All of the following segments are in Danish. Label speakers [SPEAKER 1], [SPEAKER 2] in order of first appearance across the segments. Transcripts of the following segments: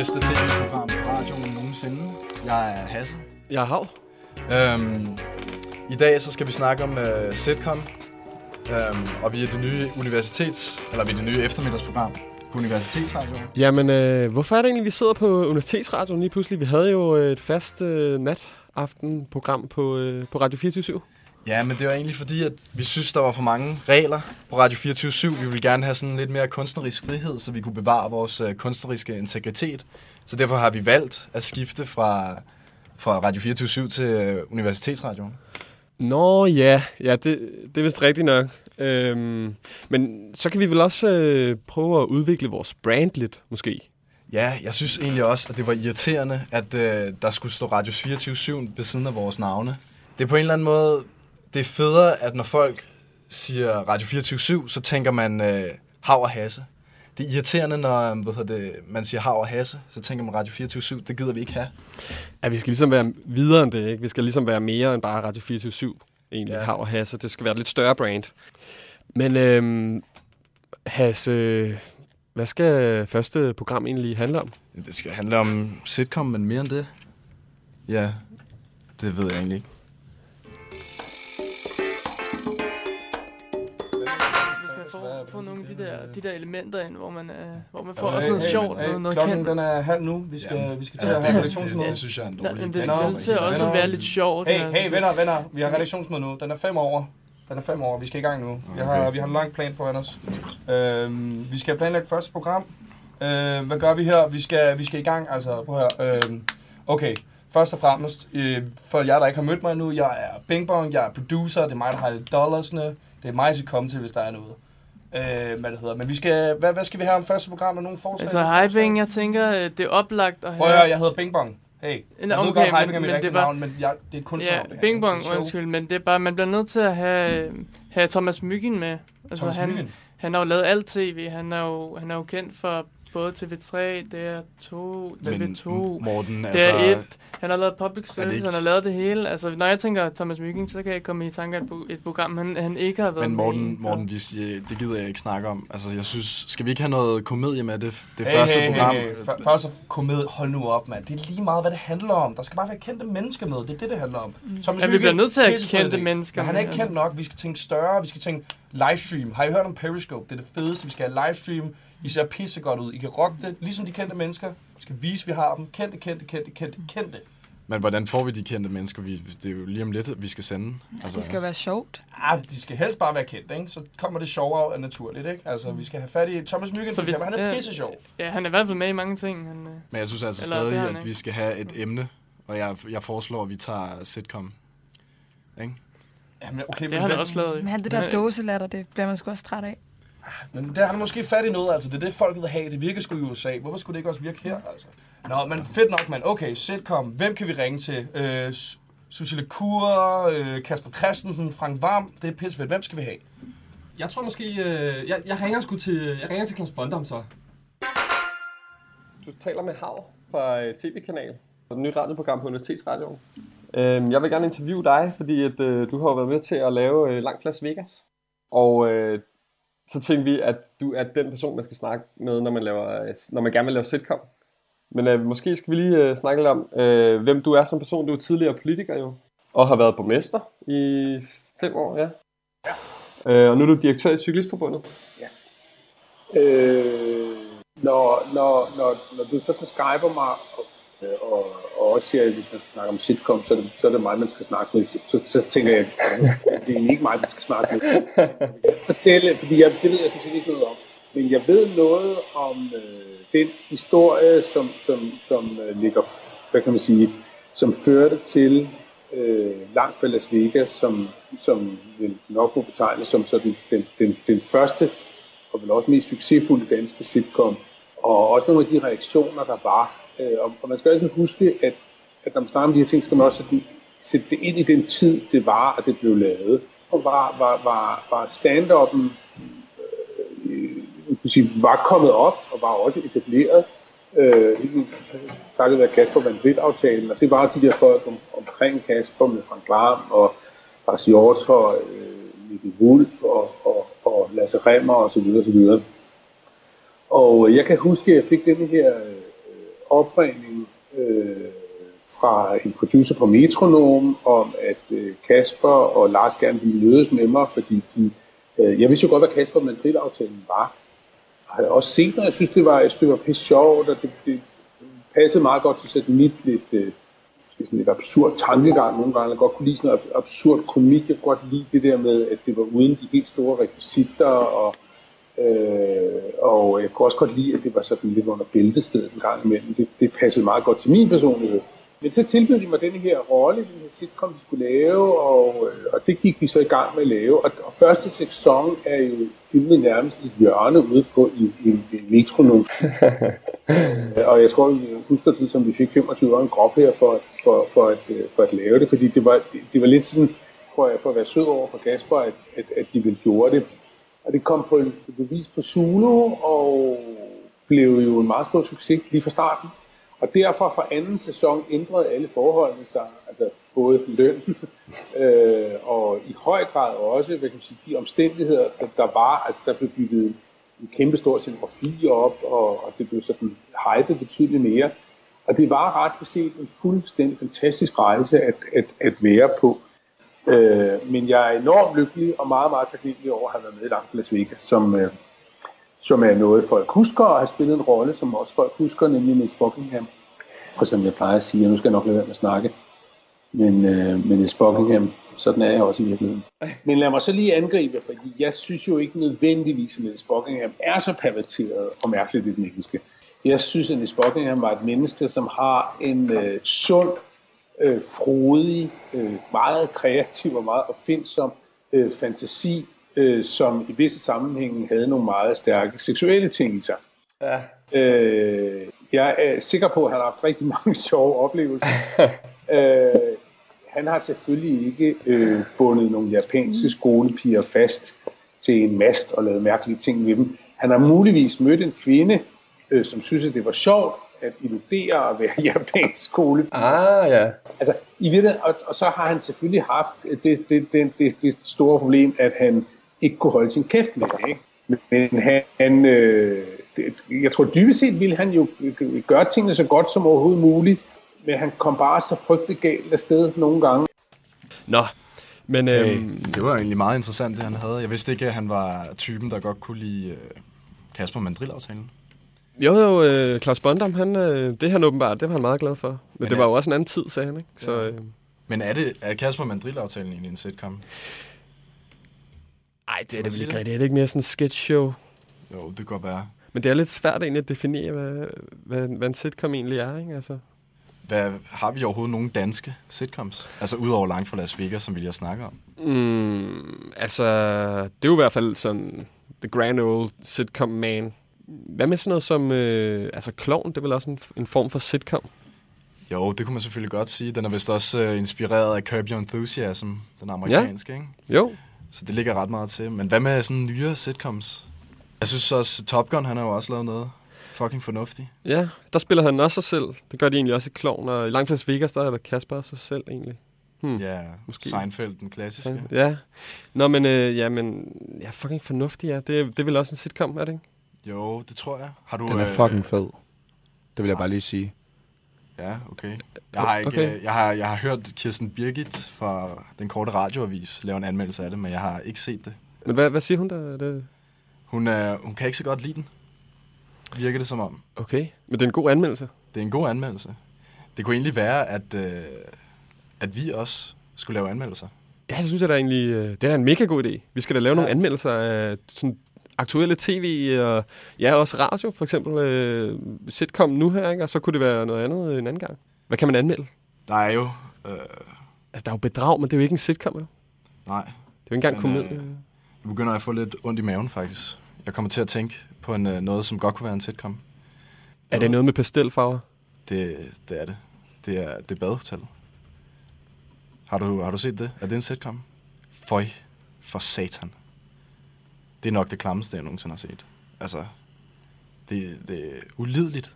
[SPEAKER 1] bedste tv-program på radioen nogensinde. Jeg er Hasse.
[SPEAKER 2] Jeg er Hav.
[SPEAKER 1] Øhm, I dag så skal vi snakke om uh, sitcom. Øhm, og vi er det nye universitets... Eller vi er det nye eftermiddagsprogram på Universitetsradioen.
[SPEAKER 2] Jamen, øh, hvorfor er det egentlig, vi sidder på Universitetsradioen lige pludselig? Vi havde jo et fast øh, nat-aften-program på, øh, på Radio 24
[SPEAKER 1] Ja, men det var egentlig fordi, at vi synes, der var for mange regler på Radio 24 Vi ville gerne have sådan lidt mere kunstnerisk frihed, så vi kunne bevare vores øh, kunstneriske integritet. Så derfor har vi valgt at skifte fra, fra Radio 24 til øh, Universitetsradioen.
[SPEAKER 2] Nå ja, ja det, det er vist rigtigt nok. Øhm, men så kan vi vel også øh, prøve at udvikle vores brand lidt, måske.
[SPEAKER 1] Ja, jeg synes egentlig også, at det var irriterende, at øh, der skulle stå Radio 24 ved siden af vores navne. Det er på en eller anden måde, det er federe, at når folk siger Radio 24 så tænker man øh, Hav og Hasse. Det er irriterende, når øh, hvad det, man siger Hav og Hasse, så tænker man Radio 24 det gider vi ikke have.
[SPEAKER 2] Ja, vi skal ligesom være videre end det, ikke? Vi skal ligesom være mere end bare Radio 24 egentlig, ja. Hav og Hasse. Det skal være et lidt større brand. Men øhm, Hasse, hvad skal første program egentlig handle om?
[SPEAKER 1] Det skal handle om sitcom, men mere end det. Ja, det ved jeg egentlig ikke.
[SPEAKER 3] Få nogle af de der, de der elementer ind, hvor man, øh, hvor man får okay, også noget hey, sjovt, hey, noget, noget klokken,
[SPEAKER 4] den er halv nu. Vi skal, ja. vi skal til at have redaktionsmøde.
[SPEAKER 1] Det, det, synes jeg er en dårlig
[SPEAKER 3] ja, Det skal til også være lidt sjovt.
[SPEAKER 4] Hey, altså, hey, venner, venner. Vi har redaktionsmøde nu. Den er fem år. Den er fem år. Vi skal i gang nu. Vi har, vi har en lang plan foran os. Øhm, vi skal planlægge første program. Øhm, hvad gør vi her? Vi skal, vi skal i gang. Altså, prøv her. Øhm, okay. Først og fremmest, øh, for jer, der ikke har mødt mig nu, jeg er Bing Bong, jeg er producer, det er mig, der har dollarsne. Det er mig, jeg skal komme til, hvis der er noget øh, hvad det hedder. Men vi skal, hvad, hvad skal vi have om første program? Er nogen forslag?
[SPEAKER 3] Altså, hej Bing, jeg tænker, øh, det er oplagt at have...
[SPEAKER 4] Prøv at høre, jeg hedder Bing Bong. Hey, jeg
[SPEAKER 3] okay,
[SPEAKER 4] ved godt, Hyping er
[SPEAKER 3] mit
[SPEAKER 4] rigtige bare... navn, men jeg, det er kun
[SPEAKER 3] Ja, Bing Bong, undskyld, men det er bare, man bliver nødt til at have, have Thomas Myggen med. Altså,
[SPEAKER 4] Thomas
[SPEAKER 3] han,
[SPEAKER 4] Myggen?
[SPEAKER 3] han har jo lavet alt tv. Han er jo, han er jo kendt for både TV3, DR2, TV2,
[SPEAKER 1] Morten,
[SPEAKER 3] altså, DR1. Han har lavet public service, ikke... han har lavet det hele. Altså, når jeg tænker Thomas Myggen, så kan jeg komme i tanke af et program, han, han ikke har været
[SPEAKER 1] Men Morten,
[SPEAKER 3] med i.
[SPEAKER 1] Morten vi, det gider jeg ikke snakke om. Altså, jeg synes, skal vi ikke have noget komedie med det, det
[SPEAKER 4] hey,
[SPEAKER 1] første
[SPEAKER 4] hey,
[SPEAKER 1] program?
[SPEAKER 4] Hey, hey. Første komedie, hold nu op, mand. Det er lige meget, hvad det handler om. Der skal bare være kendte mennesker med. Det er det, det handler om.
[SPEAKER 3] Mm. Thomas ja, vi bliver nødt til at have kendte mennesker
[SPEAKER 4] Men han er ikke kendt altså. nok. Vi skal tænke større. Vi skal tænke livestream. Har I hørt om Periscope? Det er det fedeste. Vi skal have livestream i ser pissegodt ud. I kan rocke det, ligesom de kendte mennesker. Vi skal vise, at vi har dem. Kendte, kendte, kendte, kendte, kendte.
[SPEAKER 1] Men hvordan får vi de kendte mennesker? Vi, det er jo lige om lidt, vi skal sende.
[SPEAKER 5] Altså, det skal jo være sjovt.
[SPEAKER 4] Ja, de skal helst bare være kendte, ikke? Så kommer det sjovere af naturligt, ikke? Altså, vi skal have fat i Thomas Myggen, så hvis, han er pisse sjov.
[SPEAKER 3] Ja, han er i hvert fald med i mange ting. Han,
[SPEAKER 1] Men jeg synes altså stadig, at vi skal have et emne, og jeg, jeg foreslår, at vi tager sitcom. Ikke?
[SPEAKER 4] Jamen, okay,
[SPEAKER 3] det har han også lavet.
[SPEAKER 5] Men det der dåselatter, det bliver man sgu også træt af.
[SPEAKER 4] Men der har han måske fat i noget, altså. Det er det, folk vil have. Det virker sgu i USA. Hvorfor skulle det ikke også virke her, altså? Nå, men fedt nok, mand. Okay, sitcom. Hvem kan vi ringe til? Øh, Susille Kur, øh, Kasper Christensen, Frank Varm. Det er pissefedt. Hvem skal vi have?
[SPEAKER 6] Jeg tror måske... Øh, jeg, jeg ringer sgu til... Jeg ringer til Claus Bondam, så. Du taler med Hav fra øh, TV-kanal. Det nye radioprogram på Universitetsradioen. Øh, jeg vil gerne interviewe dig, fordi at, øh, du har været med til at lave øh, Langt Flas Vegas. Og øh, så tænkte vi, at du er den person, man skal snakke med, når man, laver, når man gerne vil lave sitcom. Men øh, måske skal vi lige øh, snakke lidt om, øh, hvem du er som person. Du er tidligere politiker jo, og har været borgmester i fem år, ja.
[SPEAKER 7] ja.
[SPEAKER 6] Øh, og nu er du direktør i Cyklistforbundet.
[SPEAKER 7] Ja. Øh, når, når, når, når du så forskriver mig og Øh, Øh, og, og også siger, at hvis man skal snakke om sitcom, så er det, så er det mig, man skal snakke med. Så, så tænker jeg, at det er ikke mig, man skal snakke med. Fortælle, fordi jeg, det ved jeg faktisk ikke noget om. Men jeg ved noget om øh, den historie, som, som, som øh, ligger, hvad kan man sige, som førte til øh, langt fra Las Vegas, som, som vil nok kunne betegnes som sådan den, den, den første og vel også mest succesfulde danske sitcom. Og også nogle af de reaktioner, der var Øh, og, og man skal altid huske, at, at når man snakker om de her ting, skal man også sætte, sætte det ind i den tid, det var, at det blev lavet. Og var, var, var, var stand-up'en øh, sige, var kommet op og var også etableret. Øh, takket være Kasper Van aftalen og det var de der folk om, omkring Kasper med Frank Lam og Lars Hjortøj, øh, Mikkel Wulf og, og, og Lasse Remmer osv. Og, så videre, og så videre. og jeg kan huske, at jeg fik den her øh, opringning øh, fra en producer på Metronom om, at øh, Kasper og Lars gerne ville mødes med mig, fordi de, øh, jeg vidste jo godt, hvad Kasper Madrid-aftalen var. Jeg havde også set når jeg synes, det var, jeg synes, det var pisse sjovt, og det, det passede meget godt til sådan mit lidt, øh, sådan lidt absurd tankegang nogle gange. Jeg godt kunne lide sådan noget absurd komik. Jeg kunne godt lide det der med, at det var uden de helt store rekvisitter, og, øh, og jeg kunne også godt lide, at det var sådan lidt under bæltestedet en gang imellem. Det, det passede meget godt til min personlighed. Men så tilbød de mig den her rolle, den her sitcom, de skulle lave, og, øh, og det gik vi så i gang med at lave. Og, og første sæson er jo filmet nærmest i hjørne ude på i, i, i metronom. og jeg tror, vi husker det, som vi fik 25 år en krop her for, for, for, at, øh, for at lave det, fordi det var, det, det var lidt sådan, tror jeg, for at være sød over for Kasper, at, at, at de ville gjorde det. Og det kom på en bevis på Zulu, og blev jo en meget stor succes lige fra starten. Og derfor fra anden sæson ændrede alle forholdene sig, altså både løn øh, og i høj grad også, hvad kan man sige, de omstændigheder, der, der var, altså der blev bygget en kæmpe stor scenografi op, og, og det blev sådan hypet betydeligt mere. Og det var ret beset en fuldstændig fantastisk rejse at, at, at være på. Øh, men jeg er enormt lykkelig og meget, meget taknemmelig over at have været med i Langt Las Vegas, som, øh, som er noget, folk husker og har spillet en rolle, som også folk husker, nemlig Niels Buckingham. Og som jeg plejer at sige, og nu skal jeg nok lade være med at snakke, men, øh, men Niels Buckingham, sådan er jeg også i virkeligheden. Men lad mig så lige angribe, fordi jeg synes jo ikke nødvendigvis, at Niels Buckingham er så perverteret og mærkeligt i den menneske. Jeg synes, at Niels Buckingham var et menneske, som har en øh, sund, øh, frodig, øh, meget kreativ og meget opfindsom øh, fantasi, øh, som i visse sammenhænge havde nogle meget stærke seksuelle ting i sig. Ja. Øh, jeg er sikker på, at han har haft rigtig mange sjove oplevelser. øh, han har selvfølgelig ikke øh, bundet nogle japanske skolepiger fast til en mast og lavet mærkelige ting med dem. Han har muligvis mødt en kvinde, øh, som synes, at det var sjovt at illudere at være japansk skole.
[SPEAKER 6] Ah, ja.
[SPEAKER 7] Altså, i virkeligheden, og, og så har han selvfølgelig haft det, det, det, det, det store problem, at han ikke kunne holde sin kæft med det. Ikke? Men han, øh, det, jeg tror dybest set ville han jo gøre tingene så godt som overhovedet muligt, men han kom bare så frygtelig galt afsted nogle gange.
[SPEAKER 2] Nå, men...
[SPEAKER 1] Øhm, hey, det var egentlig meget interessant, det han havde. Jeg vidste ikke, at han var typen, der godt kunne lide øh, Kasper Mandrill-aftalen.
[SPEAKER 2] Jo, jo, øh, Claus Bondam, han, øh, det han åbenbart, det var han meget glad for. Men, Men det var jo også en anden tid, sagde han, ikke? Så, øh.
[SPEAKER 1] Men er, det, er Kasper Mandrill-aftalen egentlig en sitcom?
[SPEAKER 2] Nej, det er det vel ikke Det er det ikke mere sådan en sketch show?
[SPEAKER 1] Jo, det kan godt være.
[SPEAKER 2] Men det er lidt svært egentlig at definere, hvad, hvad, hvad en sitcom egentlig er, ikke? Altså.
[SPEAKER 1] Hvad, har vi overhovedet nogle danske sitcoms? Altså udover Langt fra Las Vegas, som vi lige har snakket om.
[SPEAKER 2] Mm, altså, det er jo i hvert fald sådan the grand old sitcom man. Hvad med sådan noget som, øh, altså Klovn, det er vel også en, en form for sitcom?
[SPEAKER 1] Jo, det kunne man selvfølgelig godt sige. Den er vist også øh, inspireret af Curb Your Enthusiasm, den amerikanske, ja. ikke?
[SPEAKER 2] Jo.
[SPEAKER 1] Så det ligger ret meget til. Men hvad med sådan nyere sitcoms? Jeg synes også, Top Gun, han har jo også lavet noget fucking fornuftigt.
[SPEAKER 2] Ja, der spiller han også sig selv. Det gør de egentlig også i Klovn. Og i Langt Vegas, der er der Kasper sig selv egentlig.
[SPEAKER 1] Hmm. Ja, måske. Seinfeld, den klassiske.
[SPEAKER 2] Ja. Nå, men, øh, ja, men ja, fucking fornuftig, ja. Det, det er vel også en sitcom, er det ikke?
[SPEAKER 1] Jo, det tror jeg. Har du,
[SPEAKER 4] den er øh, fucking fed. Det vil jeg bare lige sige.
[SPEAKER 1] Ja, okay. Jeg har, ikke, okay. jeg har, jeg har hørt Kirsten Birgit fra den korte radioavis lave en anmeldelse af det, men jeg har ikke set det.
[SPEAKER 2] Men hvad, hvad siger hun der? Det...
[SPEAKER 1] Hun, er, hun kan ikke så godt lide den. Virker det som om.
[SPEAKER 2] Okay, men det er en god anmeldelse.
[SPEAKER 1] Det er en god anmeldelse. Det kunne egentlig være, at, øh, at vi også skulle lave anmeldelser.
[SPEAKER 2] Ja, det synes jeg da egentlig, øh, det er en mega god idé. Vi skal da lave ja. nogle anmeldelser af sådan aktuelle tv og ja, også radio, for eksempel øh, sitcom nu her, ikke? og så kunne det være noget andet en anden gang. Hvad kan man anmelde?
[SPEAKER 1] Der er jo... Øh...
[SPEAKER 2] Altså, der er jo bedrag, men det er jo ikke en sitcom, eller?
[SPEAKER 1] Nej.
[SPEAKER 2] Det er jo ikke engang komedie.
[SPEAKER 1] Øh, jeg begynder at få lidt ondt i maven, faktisk. Jeg kommer til at tænke på en, øh, noget, som godt kunne være en sitcom.
[SPEAKER 2] Er det noget med pastelfarver?
[SPEAKER 1] Det, det er det. Det er, det er badehotellet. Har du, har du set det? Er det en sitcom? Føj, for satan. Det er nok det klammeste, jeg nogensinde har set. Altså, det, det er ulideligt.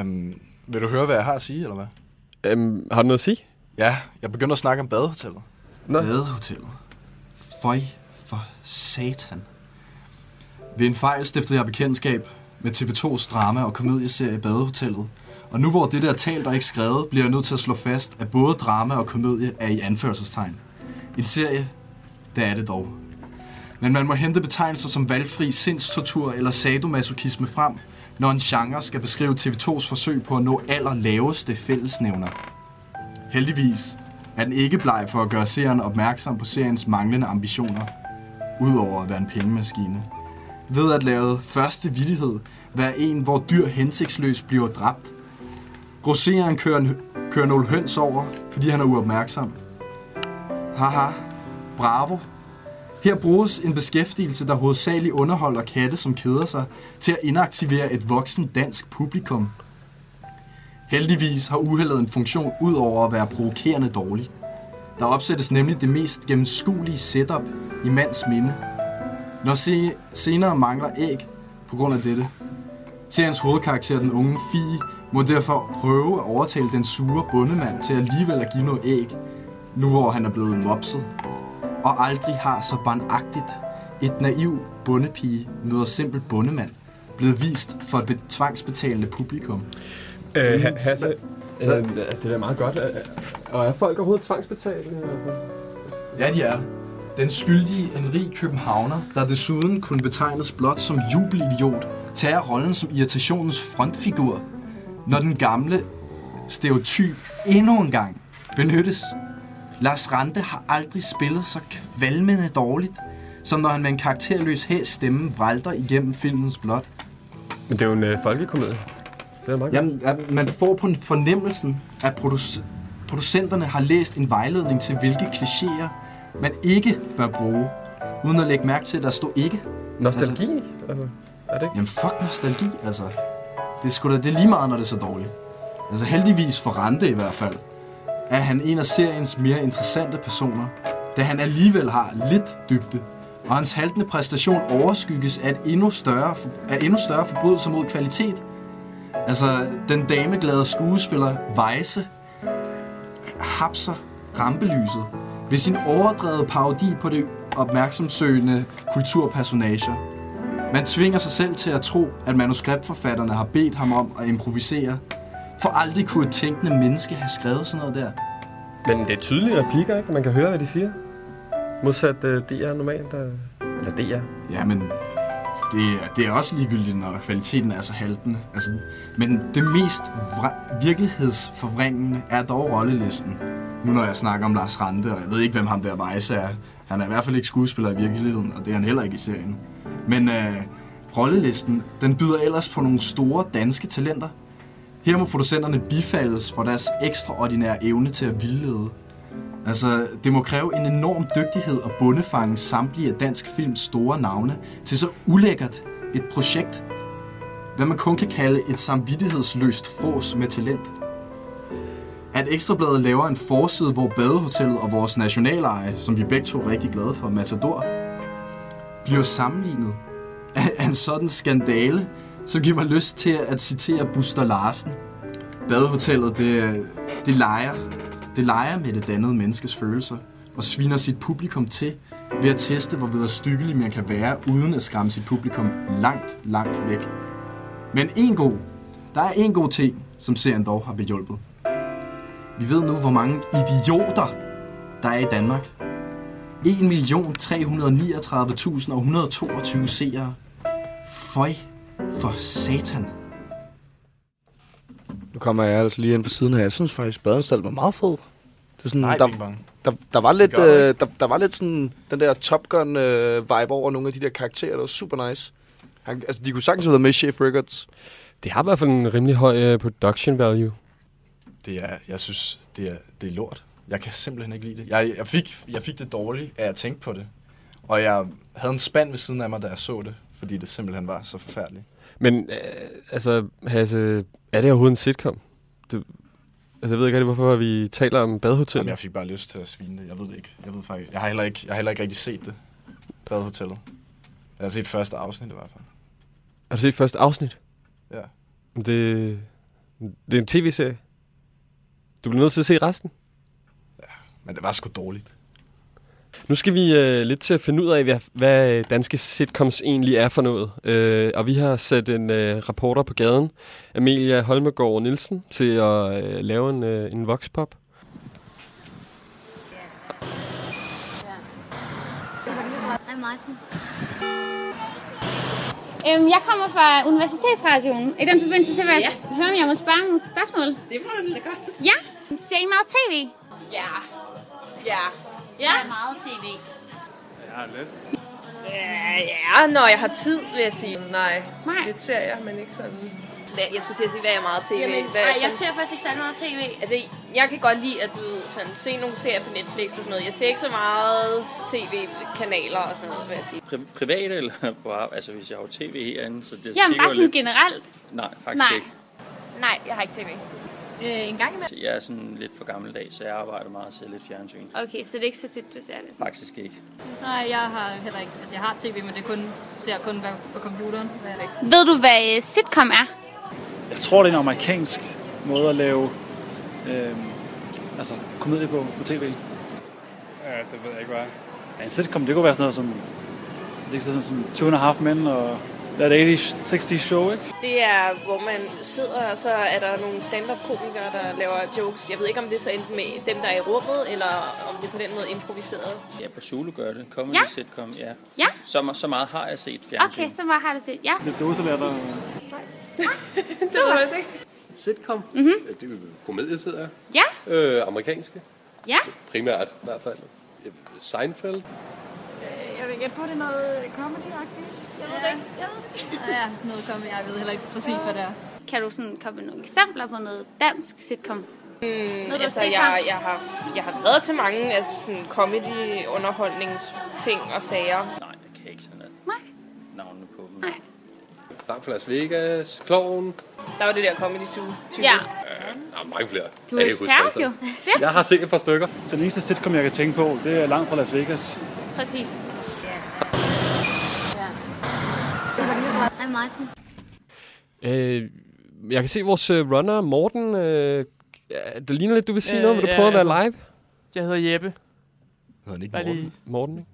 [SPEAKER 1] Um, vil du høre, hvad jeg har at sige, eller hvad?
[SPEAKER 2] Um, har du noget at sige?
[SPEAKER 1] Ja, jeg begynder at snakke om badehotellet.
[SPEAKER 2] Nå.
[SPEAKER 1] Badehotellet. Føj for satan. Ved en fejl stiftede jeg bekendtskab med TV2's drama- og komedieserie Badehotellet. Og nu hvor det der talt og ikke skrevet, bliver jeg nødt til at slå fast, at både drama og komedie er i anførselstegn. En serie, der er det dog. Men man må hente betegnelser som valgfri sindstortur eller sadomasochisme frem, når en genre skal beskrive TV2's forsøg på at nå allerlaveste fællesnævner. Heldigvis er den ikke bleg for at gøre seeren opmærksom på seriens manglende ambitioner, udover at være en pengemaskine. Ved at lave første villighed være en, hvor dyr hensigtsløst bliver dræbt. Grosseren kører, en, kører nogle høns over, fordi han er uopmærksom. Haha, bravo. Her bruges en beskæftigelse, der hovedsageligt underholder katte, som keder sig, til at inaktivere et voksen dansk publikum. Heldigvis har uheldet en funktion ud over at være provokerende dårlig. Der opsættes nemlig det mest gennemskuelige setup i mands minde. Når se senere mangler æg på grund af dette. Seriens hovedkarakter, den unge Fie, må derfor prøve at overtale den sure bondemand til alligevel at give noget æg, nu hvor han er blevet mopset. Og aldrig har så barnagtigt et naiv bondepige møder simpel bondemand blevet vist for et tvangsbetalende publikum.
[SPEAKER 2] Øh, Hasse, øh, det er meget godt. Og er folk overhovedet tvangsbetalte? Altså?
[SPEAKER 1] Ja, de er. Den skyldige, en rig københavner, der desuden kunne betegnes blot som jubelidiot, tager rollen som irritationens frontfigur, når den gamle stereotyp endnu en gang benyttes. Lars Rante har aldrig spillet så kvalmende dårligt, som når han med en karakterløs hæs stemme vralter igennem filmens blot.
[SPEAKER 2] Men det er jo en øh, folkekomedie.
[SPEAKER 1] Det er meget Jamen, at man får på en fornemmelsen, at produc- producenterne har læst en vejledning til, hvilke klichéer man ikke bør bruge, uden at lægge mærke til, at der står ikke.
[SPEAKER 2] Nostalgi? Altså, altså, er det ikke?
[SPEAKER 1] Jamen, fuck nostalgi, altså. Det er, sgu da, det er lige meget, når det er så dårligt. Altså heldigvis for Rante i hvert fald, er han en af seriens mere interessante personer, da han alligevel har lidt dybde, og hans haltende præstation overskygges af, et endnu større, af endnu større forbrydelser mod kvalitet. Altså, den dameglade skuespiller Weisse hapser rampelyset ved sin overdrevet parodi på det opmærksomsøgende kulturpersonager. Man tvinger sig selv til at tro, at manuskriptforfatterne har bedt ham om at improvisere, for aldrig kunne et tænkende menneske have skrevet sådan noget der.
[SPEAKER 2] Men det er tydelige replikker, ikke? Man kan høre, hvad de siger. Modsat uh, DR normalt. Uh, eller DR.
[SPEAKER 1] Ja, men det, det er også ligegyldigt, når kvaliteten er så haltende. Altså, men det mest virkelighedsforvrængende er dog rollelisten. Nu når jeg snakker om Lars Rante, og jeg ved ikke, hvem ham der Weisse er. Han er i hvert fald ikke skuespiller i virkeligheden, og det er han heller ikke i serien. Men øh, rollelisten, den byder ellers på nogle store danske talenter. Her må producenterne bifaldes for deres ekstraordinære evne til at vildlede. Altså, det må kræve en enorm dygtighed at bundefange samtlige af dansk films store navne til så ulækkert et projekt, hvad man kun kan kalde et samvittighedsløst fros med talent. At Ekstrabladet laver en forside, hvor Badehotellet og vores nationaleje, som vi begge to er rigtig glade for, Matador, bliver sammenlignet af en sådan skandale, så giver mig lyst til at citere Buster Larsen. Badehotellet, det, det leger, det leger med det dannede menneskes følelser og sviner sit publikum til ved at teste, hvor vederstykkelig man kan være, uden at skræmme sit publikum langt, langt væk. Men en god, der er en god ting, som serien dog har behjulpet. Vi ved nu, hvor mange idioter, der er i Danmark. 1.339.122 seere. Føj for satan.
[SPEAKER 4] Nu kommer jeg altså lige ind for siden af. Jeg synes faktisk, Badenstald var meget fed. Det er sådan,
[SPEAKER 1] Nej,
[SPEAKER 4] der,
[SPEAKER 1] er ikke
[SPEAKER 4] der, der, var lidt, øh, der, der var lidt sådan den der Top Gun øh, vibe over nogle af de der karakterer, der var super nice. Han, altså, de kunne sagtens have været med i Chef Records.
[SPEAKER 2] Det har i hvert fald en rimelig høj uh, production value.
[SPEAKER 1] Det er, jeg synes, det er, det er lort. Jeg kan simpelthen ikke lide det. Jeg, jeg, fik, jeg fik det dårligt af at tænke på det. Og jeg havde en spand ved siden af mig, da jeg så det, fordi det simpelthen var så forfærdeligt.
[SPEAKER 2] Men øh, altså, Hasse, er det overhovedet en sitcom? Det, altså, jeg ved ikke hvorfor vi taler om Badehotel.
[SPEAKER 1] Jamen, jeg fik bare lyst til at svine det. Jeg ved det ikke. Jeg ved faktisk, jeg har heller ikke, jeg har heller ikke rigtig set det. Badehotellet. Jeg har set første afsnit i hvert fald.
[SPEAKER 2] Har du set første afsnit?
[SPEAKER 1] Ja.
[SPEAKER 2] Det, det er en tv-serie. Du bliver nødt til at se resten.
[SPEAKER 1] Ja, men det var sgu dårligt.
[SPEAKER 2] Nu skal vi øh, lidt til at finde ud af, hvad, hvad danske sitcoms egentlig er for noget. Øh, og vi har sat en øh, reporter på gaden, Amelia Holmegård Nielsen, til at øh, lave en, øh, en voxpop.
[SPEAKER 8] Hej Martin. Øhm, jeg kommer fra Universitetsradioen. I den forbindelse så vil jeg ja. høre, om jeg må spørge nogle spørgsmål.
[SPEAKER 9] Det må du da godt.
[SPEAKER 8] Ja. Ser I meget tv?
[SPEAKER 9] Ja. Ja.
[SPEAKER 8] Ja. er meget tv.
[SPEAKER 9] Ja, lidt. Ja, når jeg har tid, vil jeg sige. Nej,
[SPEAKER 8] Nej.
[SPEAKER 9] lidt ser jeg, men ikke sådan... Hvad- Jeg skulle til at sige, hvad er meget tv?
[SPEAKER 8] Jamen,
[SPEAKER 9] hvad,
[SPEAKER 8] ej, jeg ser faktisk ikke særlig meget tv.
[SPEAKER 9] Altså, jeg kan godt lide at du sådan, se nogle serier på Netflix og sådan noget. Jeg ser ikke så meget tv-kanaler og sådan noget, vil jeg sige.
[SPEAKER 10] Pri- privat eller på arbejde? Altså, hvis jeg har tv herinde, så det
[SPEAKER 8] Jamen,
[SPEAKER 10] det
[SPEAKER 8] bare sådan
[SPEAKER 10] lidt...
[SPEAKER 8] generelt.
[SPEAKER 10] Nej, faktisk
[SPEAKER 8] Nej.
[SPEAKER 10] ikke.
[SPEAKER 8] Nej, jeg har ikke tv. Øh, en gang imellem.
[SPEAKER 10] Jeg er sådan lidt for gammeldags, så jeg arbejder meget og ser lidt fjernsyn.
[SPEAKER 8] Okay, så det er ikke så tit, du ser det.
[SPEAKER 10] Faktisk ikke.
[SPEAKER 11] Nej, jeg har heller ikke. Altså, jeg har tv, men det kun, ser kun hvad- på computeren. Hvad er det ikke?
[SPEAKER 8] Ved du, hvad øh, sitcom er?
[SPEAKER 12] Jeg tror, det er en amerikansk måde at lave øh, altså, komedie på, på tv. Ja, det ved jeg ikke, hvad. Ja, en sitcom, det kunne være sådan noget som, det er sådan som Two and a Half Men og That 80's, 60's Show, ikke?
[SPEAKER 9] Det er, hvor man sidder, og så er der nogle stand-up-komikere, der laver jokes. Jeg ved ikke, om det er så enten med dem, der er i rummet, eller om det er på den måde improviseret.
[SPEAKER 10] Ja, på Zulu gør det. Comedy
[SPEAKER 8] Ja.
[SPEAKER 10] sitcom, ja.
[SPEAKER 8] Ja.
[SPEAKER 10] Så, så meget har jeg set fjernsyn.
[SPEAKER 8] Okay, så meget har du set. Ja.
[SPEAKER 12] Det dåselærer, der...
[SPEAKER 9] det ved jeg ikke.
[SPEAKER 13] Sitcom?
[SPEAKER 8] Mhm.
[SPEAKER 13] Ja, det er jo komedie, jeg.
[SPEAKER 8] Ja.
[SPEAKER 13] Øh, amerikanske.
[SPEAKER 8] Ja.
[SPEAKER 13] Primært i hvert fald. Øh, Seinfeld.
[SPEAKER 11] Jeg vil gætte på, det er noget comedy-agtigt. Jeg ved det ikke. Jeg ved det ikke. Ja, noget comedy. Jeg ved heller ikke præcis, hvad det er.
[SPEAKER 8] Kan du sådan komme med nogle eksempler på noget dansk sitcom?
[SPEAKER 9] Mm,
[SPEAKER 8] Noget,
[SPEAKER 9] altså, jeg, jeg, har, jeg har været til mange altså, sådan comedy-underholdningsting og sager.
[SPEAKER 10] Nej, det kan jeg ikke sådan at
[SPEAKER 8] Nej.
[SPEAKER 10] navnene på dem.
[SPEAKER 8] Nej.
[SPEAKER 13] Langt fra Las Vegas. Kloven.
[SPEAKER 9] Der var det der comedy zoo, typisk.
[SPEAKER 8] Ja.
[SPEAKER 13] Øh, der er mange flere.
[SPEAKER 8] Du er ekspert jo. Fedt.
[SPEAKER 13] Jeg har set et par stykker.
[SPEAKER 12] Den eneste sitcom, jeg kan tænke på, det er langt fra Las Vegas.
[SPEAKER 8] Præcis. Martin.
[SPEAKER 2] Øh, jeg kan se vores øh, runner, Morten. Øh, det ligner lidt, du vil sige
[SPEAKER 3] Øh,
[SPEAKER 2] noget. Vil du
[SPEAKER 3] ja,
[SPEAKER 2] prøve at være
[SPEAKER 3] altså-
[SPEAKER 2] live?
[SPEAKER 3] Jeg hedder Jeppe.
[SPEAKER 1] Hedder han ikke Morten?
[SPEAKER 3] lige
[SPEAKER 2] Morten, ikke?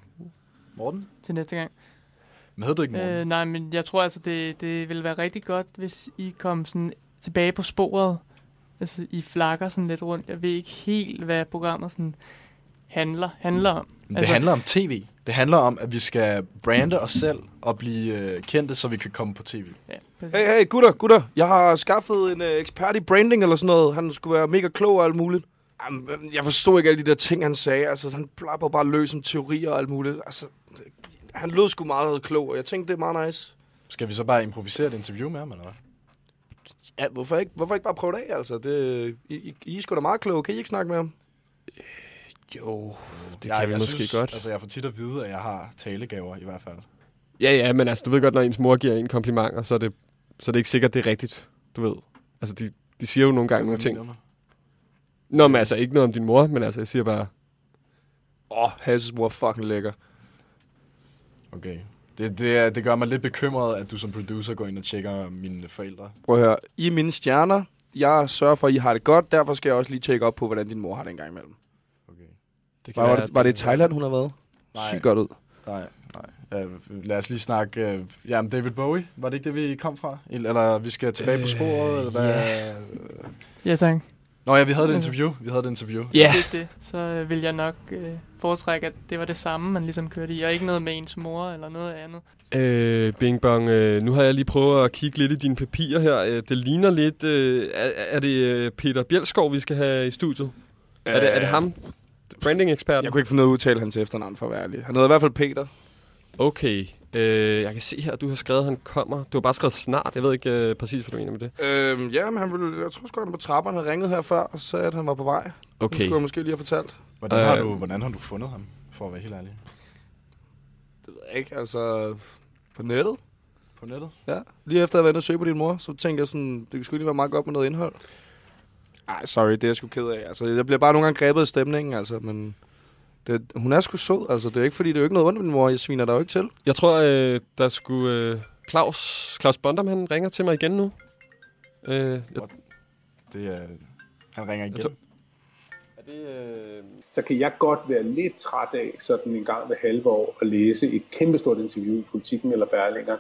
[SPEAKER 1] Morten?
[SPEAKER 3] til næste gang.
[SPEAKER 1] Men hedder du ikke Morten?
[SPEAKER 3] Øh, nej, men jeg tror altså, det, det ville være rigtig godt, hvis I kom sådan tilbage på sporet. Altså, I flakker sådan lidt rundt. Jeg ved ikke helt, hvad programmet sådan handler, handler om.
[SPEAKER 1] Det handler om tv. Det handler om, at vi skal brande os selv og blive øh, kendte, så vi kan komme på tv.
[SPEAKER 3] Ja,
[SPEAKER 4] Hey, hey, gutter, gutter. Jeg har skaffet en uh, ekspert i branding eller sådan noget. Han skulle være mega klog og alt muligt. Jamen, jeg forstod ikke alle de der ting, han sagde. Altså, han plapper bare løs om teorier og alt muligt. Altså, han lød sgu meget klog, og jeg tænkte, det er meget nice.
[SPEAKER 1] Skal vi så bare improvisere et interview med ham, eller hvad?
[SPEAKER 4] Ja, hvorfor ikke, hvorfor ikke bare prøve det af, altså? Det, I, I, I er sgu da meget kloge. Kan I ikke snakke med ham?
[SPEAKER 2] Jo, det kan vi
[SPEAKER 1] jeg
[SPEAKER 2] måske
[SPEAKER 1] synes,
[SPEAKER 2] godt.
[SPEAKER 1] Altså, jeg får tit at vide, at jeg har talegaver i hvert fald.
[SPEAKER 2] Ja, ja, men altså, du ved godt, når ens mor giver en komplimenter, så er det, så er det ikke sikkert, det er rigtigt. Du ved. Altså, de, de siger jo nogle gange nogle ting.
[SPEAKER 1] du?
[SPEAKER 2] Nå, men altså, ikke noget om din mor, men altså, jeg siger bare...
[SPEAKER 4] Åh, oh, Hasses mor er fucking lækker.
[SPEAKER 1] Okay. Det, det, det gør mig lidt bekymret, at du som producer går ind og tjekker mine forældre.
[SPEAKER 4] Prøv at høre. I er mine stjerner. Jeg sørger for, at I har det godt. Derfor skal jeg også lige tjekke op på, hvordan din mor har det en gang imellem.
[SPEAKER 2] Det
[SPEAKER 4] Var, var, det, var det i Thailand, hun har været?
[SPEAKER 1] Nej.
[SPEAKER 4] Sygt godt ud.
[SPEAKER 1] Nej, nej. Uh, lad os lige snakke... Uh, jamen, David Bowie, var det ikke det, vi kom fra? Eller vi skal tilbage på sporet? Eller hvad?
[SPEAKER 3] ja. Ja, tak.
[SPEAKER 1] Nå ja, vi havde et interview. Vi havde et interview.
[SPEAKER 3] Ja. Det, det, så øh, vil jeg nok øh, foretrække, at det var det samme, man ligesom kørte i, og ikke noget med ens mor eller noget andet.
[SPEAKER 2] Øh, Bing Bong, øh, nu har jeg lige prøvet at kigge lidt i dine papirer her. Øh, det ligner lidt... Øh, er, er det øh, Peter Bjelskov, vi skal have i studiet? Øh, er, det, er det ham? Branding-eksperten?
[SPEAKER 4] Jeg kunne ikke finde noget at udtale hans efternavn, for at være ærlig. Han hedder i hvert fald Peter.
[SPEAKER 2] Okay. Øh, jeg kan se her, at du har skrevet, at han kommer. Du har bare skrevet snart. Jeg ved ikke øh, præcis, hvad du mener med det.
[SPEAKER 4] Øhm, ja, men han ville, jeg tror sgu, han på trapperne havde ringet her før, og sagde, at han var på vej.
[SPEAKER 2] Okay.
[SPEAKER 4] Det skulle jeg måske lige have fortalt.
[SPEAKER 1] Hvordan, har
[SPEAKER 2] Øh.
[SPEAKER 1] du, hvordan har du fundet ham, for at være helt ærlig?
[SPEAKER 4] Det ved jeg ikke, altså... På nettet?
[SPEAKER 1] På nettet?
[SPEAKER 4] Ja. Lige efter at jeg var inde og søge på din mor, så tænkte jeg sådan, det skulle lige være meget godt med noget indhold. Ej, sorry, det er jeg sgu ked af. Altså, jeg bliver bare nogle gange grebet af stemningen, altså, men... Det, hun er sgu sød, altså. Det er ikke fordi, det er jo ikke noget ondt min mor. Jeg sviner der jo ikke til.
[SPEAKER 2] Jeg tror, øh, der skulle... Øh, Claus, Claus Bondam, han ringer til mig igen nu. Øh, jeg,
[SPEAKER 1] Det er... Han ringer igen.
[SPEAKER 2] Tror-
[SPEAKER 6] øh...
[SPEAKER 7] så kan jeg godt være lidt træt af sådan en gang hver halve år at læse et kæmpestort interview i Politiken eller Berlinger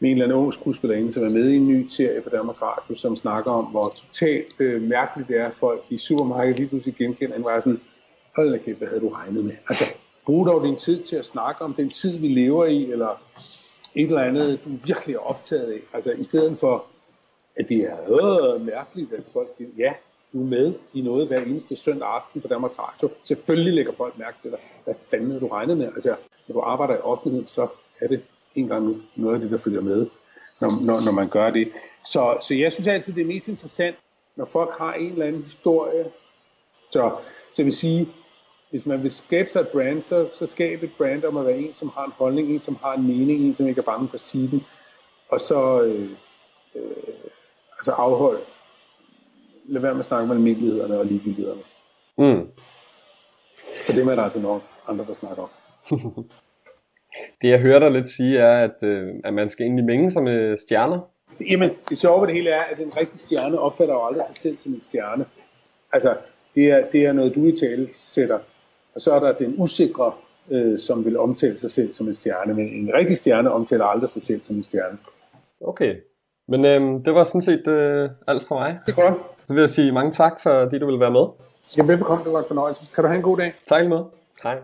[SPEAKER 7] med en eller anden ung skuespillerinde, som er med i en ny serie på Danmarks Radio, som snakker om, hvor totalt øh, mærkeligt det er, at folk i supermarkedet lige pludselig genkender en var sådan, hold da kæft, hvad havde du regnet med? Altså, brug dog din tid til at snakke om den tid, vi lever i, eller et eller andet, du virkelig er optaget af. Altså, i stedet for, at det er øh, mærkeligt, at folk, ja, du er med i noget hver eneste søndag aften på Danmarks Radio. Selvfølgelig lægger folk mærke til dig. Hvad fanden havde du regnet med? Altså, når du arbejder i offentligheden, så er det en gang noget af det, der følger med, når, når, når man gør det. Så, så jeg synes altid, det er mest interessant, når folk har en eller anden historie. Så, så jeg vil sige, hvis man vil skabe sig et brand, så, så skab et brand om at være en, som har en holdning, en, som har en mening, en, som ikke er bange for at sige den. Og så øh, øh, altså afhold. Lad være med at snakke med almindelighederne og ligegyldighederne.
[SPEAKER 6] Mm.
[SPEAKER 7] For det er der altså nok andre, der snakker om.
[SPEAKER 6] det jeg hører dig lidt sige er, at, øh, at man skal egentlig mænge sig med stjerner.
[SPEAKER 7] Jamen, det sjove ved det hele er, at en rigtig stjerne opfatter jo aldrig sig selv som en stjerne. Altså, det er, det er noget, du i tale sætter. Og så er der den usikre, øh, som vil omtale sig selv som en stjerne. Men en rigtig stjerne omtaler aldrig sig selv som en stjerne.
[SPEAKER 6] Okay. Men øh, det var sådan set øh, alt for mig.
[SPEAKER 7] Det er godt.
[SPEAKER 6] Så vil jeg sige mange tak, fordi du ville være med.
[SPEAKER 7] Ja, velbekomme. Det var en fornøjelse. Kan du have en god dag?
[SPEAKER 6] Tak med. Hej.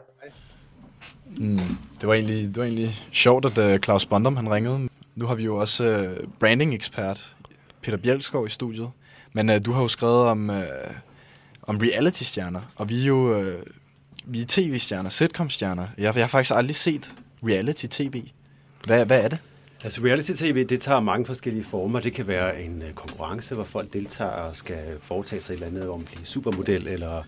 [SPEAKER 1] Mm, det, var egentlig, det var egentlig sjovt, at uh, Claus Bondum han ringede. Nu har vi jo også uh, branding-ekspert Peter Bjelskov i studiet. Men uh, du har jo skrevet om, uh, om reality-stjerner, og vi er jo uh, vi er tv-stjerner, sitcom-stjerner. Jeg, jeg har faktisk aldrig set reality-tv. Hvad, hvad er det?
[SPEAKER 14] Altså reality-tv, det tager mange forskellige former. Det kan være en uh, konkurrence, hvor folk deltager og skal foretage sig et eller andet om at blive supermodel, eller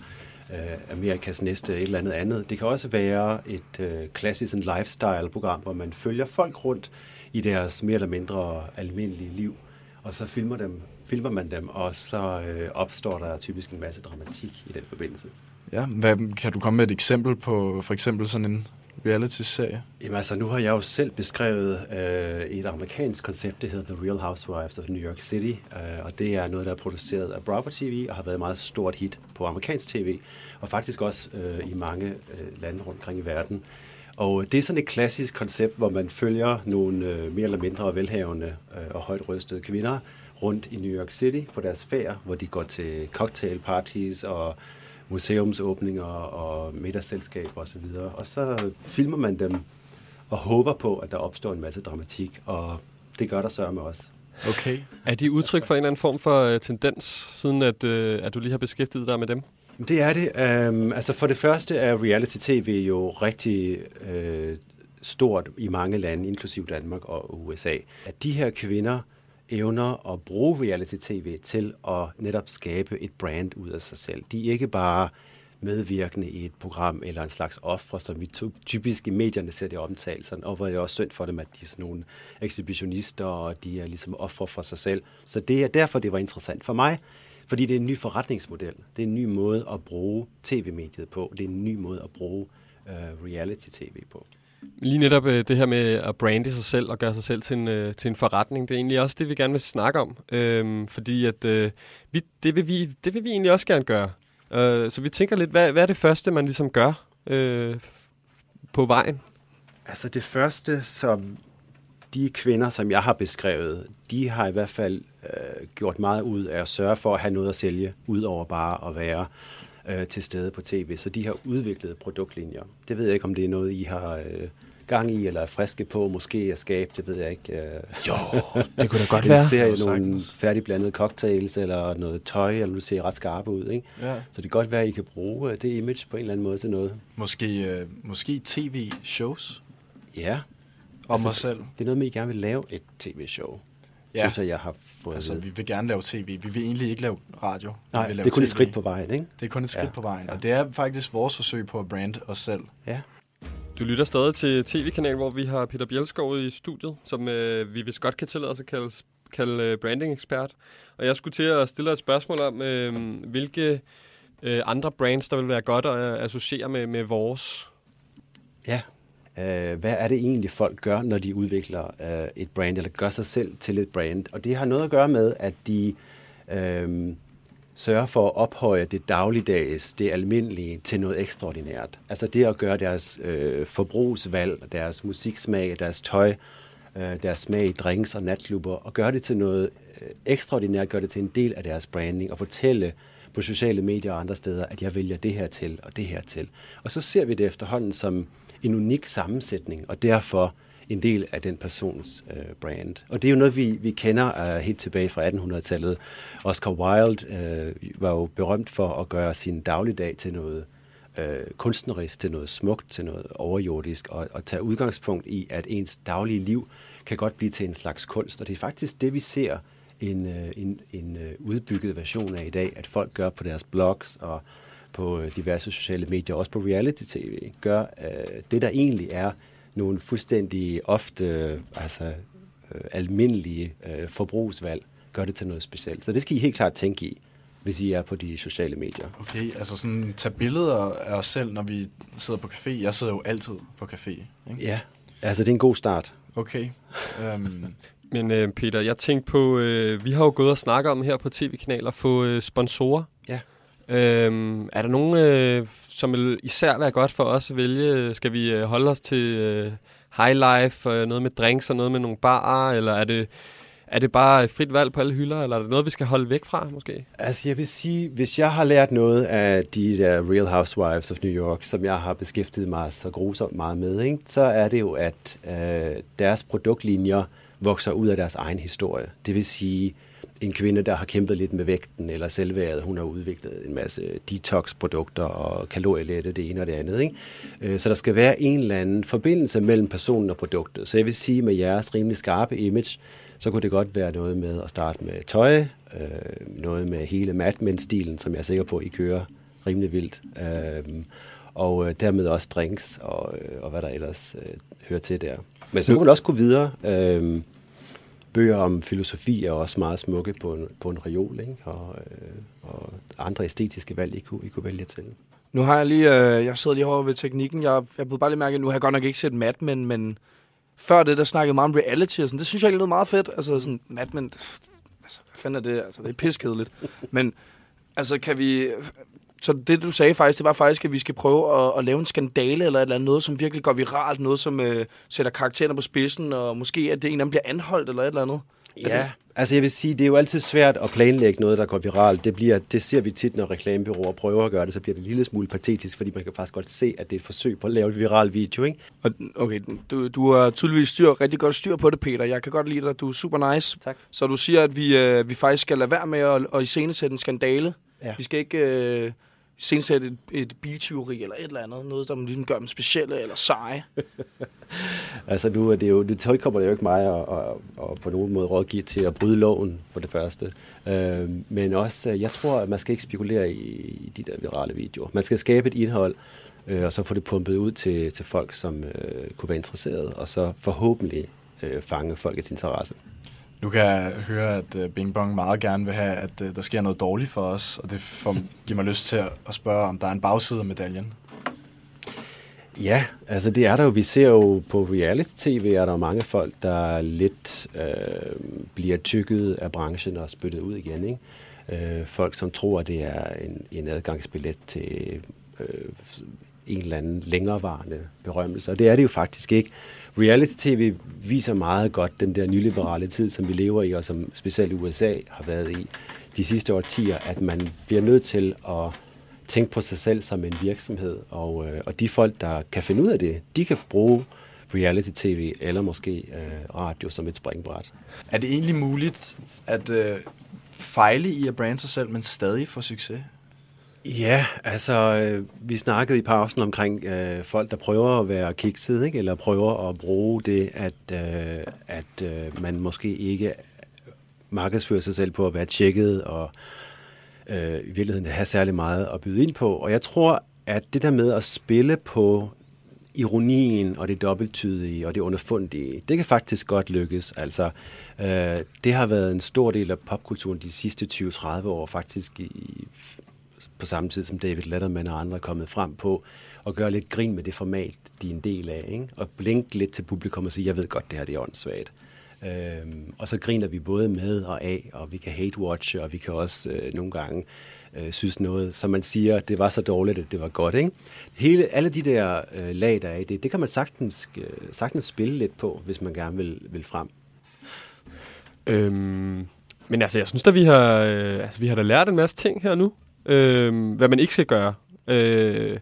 [SPEAKER 14] øh, Amerikas næste et eller andet andet. Det kan også være et øh, klassisk lifestyle-program, hvor man følger folk rundt i deres mere eller mindre almindelige liv, og så filmer, dem, filmer man dem, og så øh, opstår der typisk en masse dramatik i den forbindelse.
[SPEAKER 1] Ja, hvad, kan du komme med et eksempel på for eksempel sådan en reality-serie?
[SPEAKER 14] Jamen altså, nu har jeg jo selv beskrevet øh, et amerikansk koncept, det hedder The Real Housewives of New York City, øh, og det er noget, der er produceret af Bravo TV og har været et meget stort hit på amerikansk tv, og faktisk også øh, i mange øh, lande rundt omkring i verden. Og det er sådan et klassisk koncept, hvor man følger nogle øh, mere eller mindre velhavende øh, og højt rystede kvinder rundt i New York City på deres ferier, hvor de går til cocktailparties og museumsåbninger og middagsselskaber osv. Og, og så filmer man dem og håber på, at der opstår en masse dramatik, og det gør der sørme også.
[SPEAKER 2] Okay. Er de udtryk for en eller anden form for uh, tendens, siden at, uh, at du lige har beskæftiget dig med dem?
[SPEAKER 14] Det er det. Um, altså for det første er reality-tv jo rigtig uh, stort i mange lande, inklusiv Danmark og USA. At de her kvinder evner at bruge reality-tv til at netop skabe et brand ud af sig selv. De er ikke bare medvirkende i et program eller en slags ofre, som vi typisk i medierne ser det omtalt, og hvor det er også synd for dem, at de er sådan nogle ekshibitionister, og de er ligesom ofre for sig selv. Så det er derfor, det var interessant for mig, fordi det er en ny forretningsmodel. Det er en ny måde at bruge tv-mediet på. Det er en ny måde at bruge uh, reality-tv på.
[SPEAKER 2] Lige netop øh, det her med at brande sig selv og gøre sig selv til en, øh, til en forretning, det er egentlig også det, vi gerne vil snakke om. Øh, fordi at, øh, vi, det, vil vi, det vil vi egentlig også gerne gøre. Øh, så vi tænker lidt, hvad, hvad er det første, man ligesom gør øh, på vejen?
[SPEAKER 14] Altså det første, som de kvinder, som jeg har beskrevet, de har i hvert fald øh, gjort meget ud af at sørge for at have noget at sælge, ud over bare at være øh, til stede på tv. Så de har udviklet produktlinjer. Det ved jeg ikke, om det er noget, I har øh, gang i, eller er friske på, måske at skabe, det ved jeg ikke. Øh.
[SPEAKER 2] Jo, det kunne da godt være.
[SPEAKER 14] En serie, nogle færdigblandede cocktails, eller noget tøj, eller nu ser ret skarpe ud. Ikke?
[SPEAKER 1] Ja.
[SPEAKER 14] Så det kan godt være, at I kan bruge øh, det image på en eller anden måde til noget.
[SPEAKER 1] Måske, øh, måske tv-shows?
[SPEAKER 14] Ja.
[SPEAKER 1] Om altså, mig selv?
[SPEAKER 14] Det er noget med, at I gerne vil lave et tv-show.
[SPEAKER 1] Ja.
[SPEAKER 14] Synes jeg, jeg har fået
[SPEAKER 1] Altså, vi vil gerne lave tv. Vi vil egentlig ikke lave radio.
[SPEAKER 14] Nej,
[SPEAKER 1] vi vil lave
[SPEAKER 14] det er kun et
[SPEAKER 1] TV.
[SPEAKER 14] skridt på vejen, ikke?
[SPEAKER 1] Det er kun et skridt
[SPEAKER 14] Ja.
[SPEAKER 1] på vejen. Og det er faktisk vores forsøg på at brande os selv.
[SPEAKER 14] Ja.
[SPEAKER 2] Du lytter stadig til tv-kanal, hvor vi har Peter Bjelskov i studiet, som øh, vi vist godt kan tillade os at kalde, kalde øh, branding-ekspert. Og jeg skulle til at stille dig et spørgsmål om, øh, hvilke øh, andre brands, der vil være godt at øh, associere med, med vores.
[SPEAKER 14] Ja. Øh, hvad er det egentlig, folk gør, når de udvikler øh, et brand, eller gør sig selv til et brand? Og det har noget at gøre med, at de øh, sørger for at ophøje det dagligdags, det almindelige, til noget ekstraordinært. Altså det at gøre deres øh, forbrugsvalg, deres musiksmag, deres tøj, øh, deres smag i drinks og natklubber, og gøre det til noget øh, ekstraordinært, gøre det til en del af deres branding, og fortælle på sociale medier og andre steder, at jeg vælger det her til og det her til. Og så ser vi det efterhånden som en unik sammensætning, og derfor en del af den persons øh, brand. Og det er jo noget, vi, vi kender øh, helt tilbage fra 1800-tallet. Oscar Wilde øh, var jo berømt for at gøre sin dagligdag til noget øh, kunstnerisk, til noget smukt, til noget overjordisk, og, og tage udgangspunkt i, at ens daglige liv kan godt blive til en slags kunst. Og det er faktisk det, vi ser en, øh, en, en øh, udbygget version af i dag, at folk gør på deres blogs og på øh, diverse sociale medier, også på reality-tv, gør øh, det, der egentlig er nogle fuldstændig ofte øh, altså, øh, almindelige øh, forbrugsvalg, gør det til noget specielt. Så det skal I helt klart tænke i, hvis I er på de sociale medier.
[SPEAKER 1] Okay, altså sådan tage billeder af os selv, når vi sidder på café. Jeg sidder jo altid på café. Ikke?
[SPEAKER 14] Ja, altså det er en god start.
[SPEAKER 1] Okay. Um,
[SPEAKER 2] Men øh, Peter, jeg tænkte på, øh, vi har jo gået og snakket om her på tv-kanaler, få øh, sponsorer. Øhm, er der nogen, øh, som vil især være godt for os at vælge? Skal vi øh, holde os til øh, high life, øh, noget med drinks og noget med nogle barer, eller er det, er det bare frit valg på alle hylder, eller er det noget, vi skal holde væk fra, måske?
[SPEAKER 14] Altså, jeg vil sige, hvis jeg har lært noget af de der Real Housewives of New York, som jeg har beskæftiget mig så grusomt meget med, ikke, så er det jo, at øh, deres produktlinjer vokser ud af deres egen historie. Det vil sige, en kvinde, der har kæmpet lidt med vægten eller selvværdet, hun har udviklet en masse detox-produkter og kalorielette, det ene og det andet. Ikke? Så der skal være en eller anden forbindelse mellem personen og produktet. Så jeg vil sige, med jeres rimelig skarpe image, så kunne det godt være noget med at starte med tøj, noget med hele Mad Men-stilen, som jeg er sikker på, I kører rimelig vildt. og dermed også drinks og, og hvad der ellers hører til der. Men så kunne man også gå videre. Øh, bøger om filosofi er også meget smukke på en, på en reol, ikke? Og, øh, og andre æstetiske valg, I kunne, I kunne vælge til.
[SPEAKER 4] Nu har jeg lige, øh, jeg sidder lige over ved teknikken, jeg, jeg blev bare lige mærke, nu har jeg godt nok ikke set Mad Men, men før det, der snakkede meget om reality og sådan, det synes jeg egentlig lød meget fedt. Altså sådan, Mad Men, altså, hvad fanden er det? Altså, det er piskedeligt. men, altså, kan vi, så det, du sagde faktisk, det var faktisk, at vi skal prøve at, at lave en skandale eller et eller andet, noget, som virkelig går viralt, noget, som øh, sætter karaktererne på spidsen, og måske at det en af dem bliver anholdt eller et eller andet.
[SPEAKER 14] Ja, det? altså jeg vil sige, det er jo altid svært at planlægge noget, der går viralt. Det, bliver, det ser vi tit, når reklamebyråer prøver at gøre det, så bliver det en lille smule patetisk, fordi man kan faktisk godt se, at det er et forsøg på at lave et viral video, ikke?
[SPEAKER 4] Okay, du, du har tydeligvis styr, rigtig godt styr på det, Peter. Jeg kan godt lide dig, du er super nice.
[SPEAKER 14] Tak.
[SPEAKER 4] Så du siger, at vi, øh, vi faktisk skal lade være med at, at iscenesætte en skandale.
[SPEAKER 14] Ja.
[SPEAKER 4] Vi skal ikke... Øh, sensætte et, et biltyveri eller et eller andet, noget, der ligesom gør dem specielle eller seje.
[SPEAKER 14] altså nu er det jo, det tilkommer det jo ikke mig at, at, at på nogen måde rådgive til at bryde loven for det første. Øh, men også, jeg tror, at man skal ikke spekulere i, i de der virale videoer. Man skal skabe et indhold, øh, og så få det pumpet ud til, til folk, som øh, kunne være interesserede, og så forhåbentlig øh, fange folkets interesse.
[SPEAKER 1] Nu kan jeg høre, at uh, Bing Bong meget gerne vil have, at uh, der sker noget dårligt for os, og det får, giver mig lyst til at, spørge, om der er en bagside af medaljen.
[SPEAKER 14] Ja, altså det er der jo. Vi ser jo på reality-tv, er der mange folk, der lidt øh, bliver tykket af branchen og spyttet ud igen. Ikke? Øh, folk, som tror, at det er en, en adgangsbillet til øh, en eller anden længerevarende berømmelse. Og det er det jo faktisk ikke. Reality-tv viser meget godt den der nyliberale tid, som vi lever i, og som specielt USA har været i de sidste årtier, at man bliver nødt til at tænke på sig selv som en virksomhed. Og, øh, og de folk, der kan finde ud af det, de kan bruge reality-tv eller måske øh, radio som et springbræt.
[SPEAKER 1] Er det egentlig muligt at øh, fejle i at brande sig selv, men stadig få succes?
[SPEAKER 14] Ja, altså øh, vi snakkede i pausen omkring øh, folk, der prøver at være kikset, ikke? eller prøver at bruge det, at, øh, at øh, man måske ikke markedsfører sig selv på at være tjekket og øh, i virkeligheden have særlig meget at byde ind på. Og jeg tror, at det der med at spille på ironien og det dobbelttydige og det underfundige, det kan faktisk godt lykkes. Altså, øh, det har været en stor del af popkulturen de sidste 20-30 år, faktisk i på samme tid som David Letterman og andre er kommet frem på, og gøre lidt grin med det format, de er en del af, ikke? og blinke lidt til publikum og sige, jeg ved godt, det her det er åndssvagt. Øhm, og så griner vi både med og af, og vi kan hate-watche, og vi kan også øh, nogle gange øh, synes noget, som man siger, det var så dårligt, at det var godt. Ikke? Hele, alle de der øh, lag, der er i det, det kan man sagtens, øh, sagtens spille lidt på, hvis man gerne vil, vil frem.
[SPEAKER 2] Øhm, men altså, jeg synes da, vi har, øh, altså, vi har da lært en masse ting her nu. Øh, hvad man ikke skal gøre. Øh,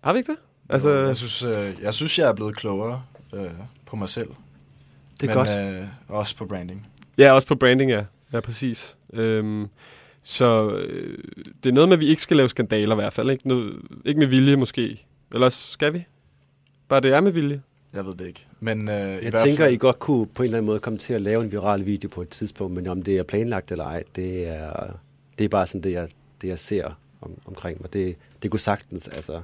[SPEAKER 2] har vi ikke det?
[SPEAKER 1] Altså, jo, jeg, synes, øh, jeg synes, jeg er blevet klogere øh, på mig selv.
[SPEAKER 2] Det er
[SPEAKER 1] men,
[SPEAKER 2] godt.
[SPEAKER 1] Øh, også på branding.
[SPEAKER 2] Ja, også på branding, ja. Ja, præcis. Øhm, så øh, det er noget med, at vi ikke skal lave skandaler i hvert fald. Ikke, noget, ikke med vilje måske. Eller skal vi? Bare det er med vilje.
[SPEAKER 1] Jeg ved det ikke. Men, øh,
[SPEAKER 14] jeg tænker, fald... I godt kunne på en eller anden måde komme til at lave en viral video på et tidspunkt, men om det er planlagt eller ej, det er, det er bare sådan det, jeg, det, jeg ser om, omkring mig. Det, det kunne sagtens, altså,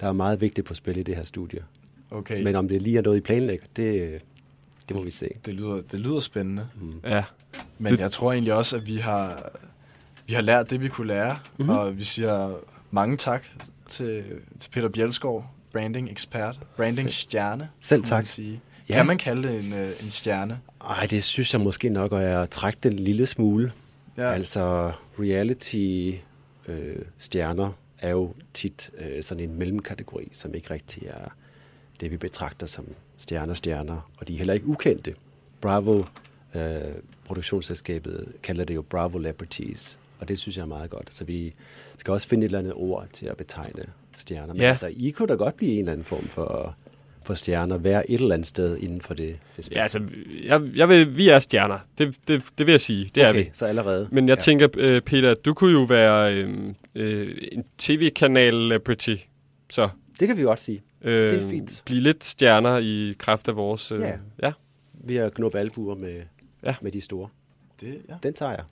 [SPEAKER 14] der er meget vigtigt på spil i det her studie.
[SPEAKER 1] Okay.
[SPEAKER 14] Men om det lige er noget, I planlægger, det, det må vi se.
[SPEAKER 1] Det lyder, det lyder spændende.
[SPEAKER 2] Mm. Ja.
[SPEAKER 1] Men det... jeg tror egentlig også, at vi har, vi har lært det, vi kunne lære. Mm-hmm. Og vi siger mange tak til, til Peter Bjelskov, branding ekspert, branding stjerne.
[SPEAKER 14] Selv tak.
[SPEAKER 1] Man sige. Ja. Kan man kalde det en, øh, en stjerne?
[SPEAKER 14] Ej, det synes jeg måske nok, at jeg trække den lille smule. Ja. Altså, reality øh, stjerner er jo tit øh, sådan en mellemkategori, som ikke rigtig er det, vi betragter som stjerner-stjerner, og de er heller ikke ukendte. Bravo, øh, produktionsselskabet, kalder det jo Bravo Celebrities, og det synes jeg er meget godt. Så vi skal også finde et eller andet ord til at betegne stjerner. Men
[SPEAKER 2] ja.
[SPEAKER 14] altså, I kunne da godt blive en eller anden form for, for stjerner, være et eller andet sted inden for det, det
[SPEAKER 2] spil. Ja, altså, jeg, jeg vil, vi er stjerner. Det, det, det vil jeg sige. Det
[SPEAKER 14] okay,
[SPEAKER 2] er vi.
[SPEAKER 14] så allerede.
[SPEAKER 2] Men jeg ja. tænker, øh, Peter, du kunne jo være øh, øh, en tv-kanal celebrity. Så.
[SPEAKER 14] Det kan vi godt sige.
[SPEAKER 2] Øh,
[SPEAKER 14] det er fint.
[SPEAKER 2] Blive lidt stjerner i kraft af vores... Øh,
[SPEAKER 14] ja.
[SPEAKER 2] ja.
[SPEAKER 14] Vi har knuppe albuer med,
[SPEAKER 2] ja.
[SPEAKER 14] med de store.
[SPEAKER 1] Det, ja.
[SPEAKER 14] Den tager jeg.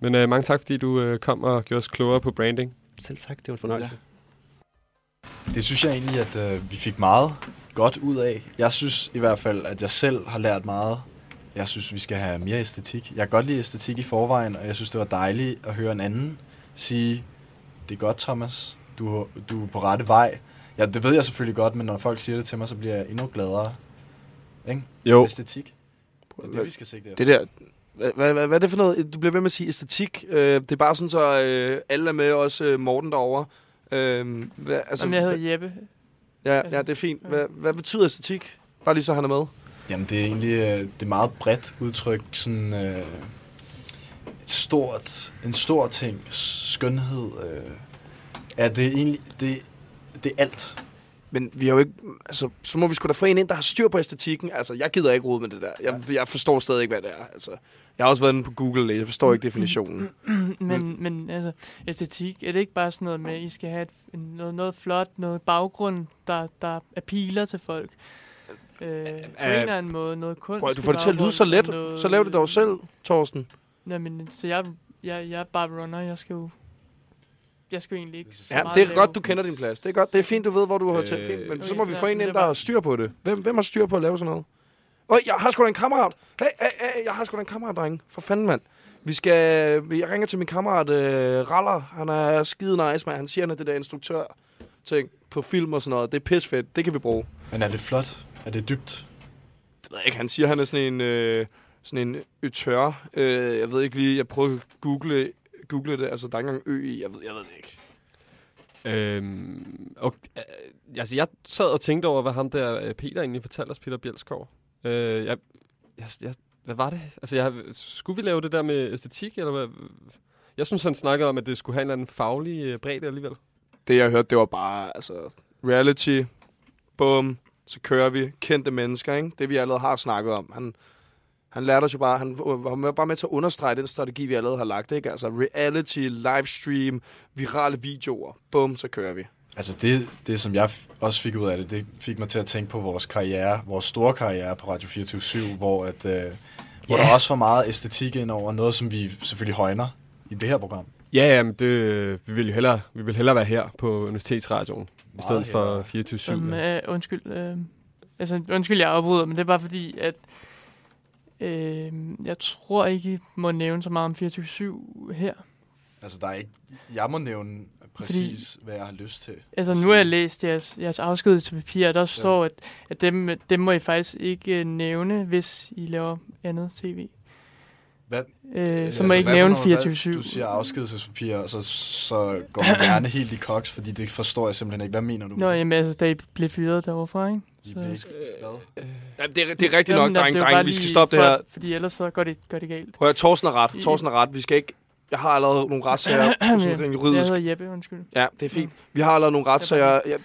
[SPEAKER 2] Men øh, mange tak, fordi du øh, kom og gjorde os klogere på branding.
[SPEAKER 14] Selv tak, det var en fornøjelse.
[SPEAKER 1] Ja. Det synes jeg egentlig, at øh, vi fik meget godt ud af. Jeg synes i hvert fald, at jeg selv har lært meget. Jeg synes, vi skal have mere æstetik. Jeg kan godt lide æstetik i forvejen, og jeg synes, det var dejligt at høre en anden sige, det er godt, Thomas. Du, du er på rette vej. Ja, det ved jeg selvfølgelig godt, men når folk siger det til mig, så bliver jeg endnu gladere. Ikke?
[SPEAKER 2] Jo.
[SPEAKER 1] Æstetik. Det er det, vi skal sigte
[SPEAKER 4] Det der, hvad, hvad, hvad er det for noget? Du bliver ved med at sige æstetik. Øh, det er bare sådan, så øh, alle er med, også øh, Morten derovre. Øh,
[SPEAKER 3] hvad, altså, Jamen, jeg hedder Jeppe.
[SPEAKER 4] Ja, ja, det er fint. Hvad, hvad betyder æstetik? Bare lige så han er med.
[SPEAKER 1] Jamen, det er egentlig øh, det er meget bredt udtryk. Sådan, øh, et stort, en stor ting. Skønhed. Øh, er det egentlig... Det, det er alt.
[SPEAKER 4] Men vi har jo ikke... Altså, så må vi sgu da få en ind, der har styr på æstetikken. Altså, jeg gider ikke rode med det der. Jeg, jeg forstår stadig ikke, hvad det er. Altså, jeg har også været inde på Google, jeg forstår ikke definitionen.
[SPEAKER 3] men, men altså, æstetik, er det ikke bare sådan noget med, at I skal have et, noget, noget flot, noget baggrund, der, der appealer til folk? Øh, på en eller anden måde, noget kunst.
[SPEAKER 4] Prøv, du får det til at lyde så let. Noget, så lav det dog selv, Thorsten.
[SPEAKER 3] Nej, men så jeg, jeg, jeg er bare runner. Jeg skal jo jeg skal jo egentlig ikke så
[SPEAKER 4] Ja,
[SPEAKER 3] meget
[SPEAKER 4] det er
[SPEAKER 3] lave.
[SPEAKER 4] godt, du kender din plads. Det er godt. Det er fint, du ved, hvor du har til. Fint. Men så må vi få en ind, der har styr på det. Hvem, hvem har styr på at lave sådan noget? Øj, jeg har sgu da en kammerat. Hey, hey, hey, jeg har sgu da en kammerat, dreng. For fanden, mand. Vi skal... Jeg ringer til min kammerat uh, Raller. Han er skide nice, man. Han siger, han er det der instruktør ting på film og sådan noget. Det er pisfedt. Det kan vi bruge.
[SPEAKER 1] Men er det flot? Er det dybt?
[SPEAKER 4] Det ved jeg ikke. Han siger, han er sådan en... Øh, sådan en øtør. Uh, jeg ved ikke lige... Jeg prøver at google google det. Altså, der er ikke engang ø i. Jeg ved, jeg ved det ikke.
[SPEAKER 2] Øhm, og, øh, altså, jeg sad og tænkte over, hvad ham der øh, Peter egentlig fortalte os, Peter Bjelskov. Øh, jeg, jeg, jeg, hvad var det? Altså, jeg, skulle vi lave det der med æstetik, eller hvad? Jeg synes, han snakkede om, at det skulle have en eller anden faglig øh, bredde alligevel.
[SPEAKER 4] Det, jeg hørte, det var bare, altså, reality, bum, så kører vi, kendte mennesker, ikke? Det, vi allerede har snakket om. Han, han lærte os jo bare, han var bare med til at understrege den strategi, vi allerede har lagt. Ikke? Altså reality, livestream, virale videoer. Bum, så kører vi.
[SPEAKER 1] Altså det, det, som jeg også fik ud af det, det fik mig til at tænke på vores karriere, vores store karriere på Radio 24 hvor, at, øh, hvor der også var meget æstetik ind over noget, som vi selvfølgelig højner i det her program.
[SPEAKER 2] Ja, jamen det, vi vil jo hellere, vi vil hellere være her på Universitetsradioen, i stedet for 24-7.
[SPEAKER 3] Um, øh, undskyld, øh, altså, undskyld, jeg afbryder, men det er bare fordi, at Øh, jeg tror ikke, I må nævne så meget om 24-7 her.
[SPEAKER 1] Altså, der er ikke... Jeg må nævne præcis, hvad jeg har lyst til.
[SPEAKER 3] Altså, nu har jeg læst jeres, jeres afsked til papir, og der står, at, at dem, dem må I faktisk ikke øh, nævne, hvis I laver andet tv.
[SPEAKER 1] Hvad?
[SPEAKER 3] Øh, så må I ikke nævne 24-7.
[SPEAKER 1] Du siger afskedelsespapir, og så, så går man gerne helt i koks, fordi det forstår jeg simpelthen ikke. Hvad mener du?
[SPEAKER 3] Nå, jamen altså, da I blev fyret derovre, ikke?
[SPEAKER 1] I blev ikke- hvad?
[SPEAKER 4] Ja, det, er, det er rigtigt nok, dreng,
[SPEAKER 3] det
[SPEAKER 4] dreng. Vi skal stoppe det
[SPEAKER 3] for-
[SPEAKER 4] her.
[SPEAKER 3] Fordi ellers så går det, går det galt.
[SPEAKER 4] Prøv at Torsten er ret. Torsten er ret. Vi skal ikke... Jeg har allerede nogle retssager, sådan rent juridisk.
[SPEAKER 3] Jeg hedder Jeppe, undskyld.
[SPEAKER 4] Ja, det er fint. Vi har allerede nogle retssager. Jeg,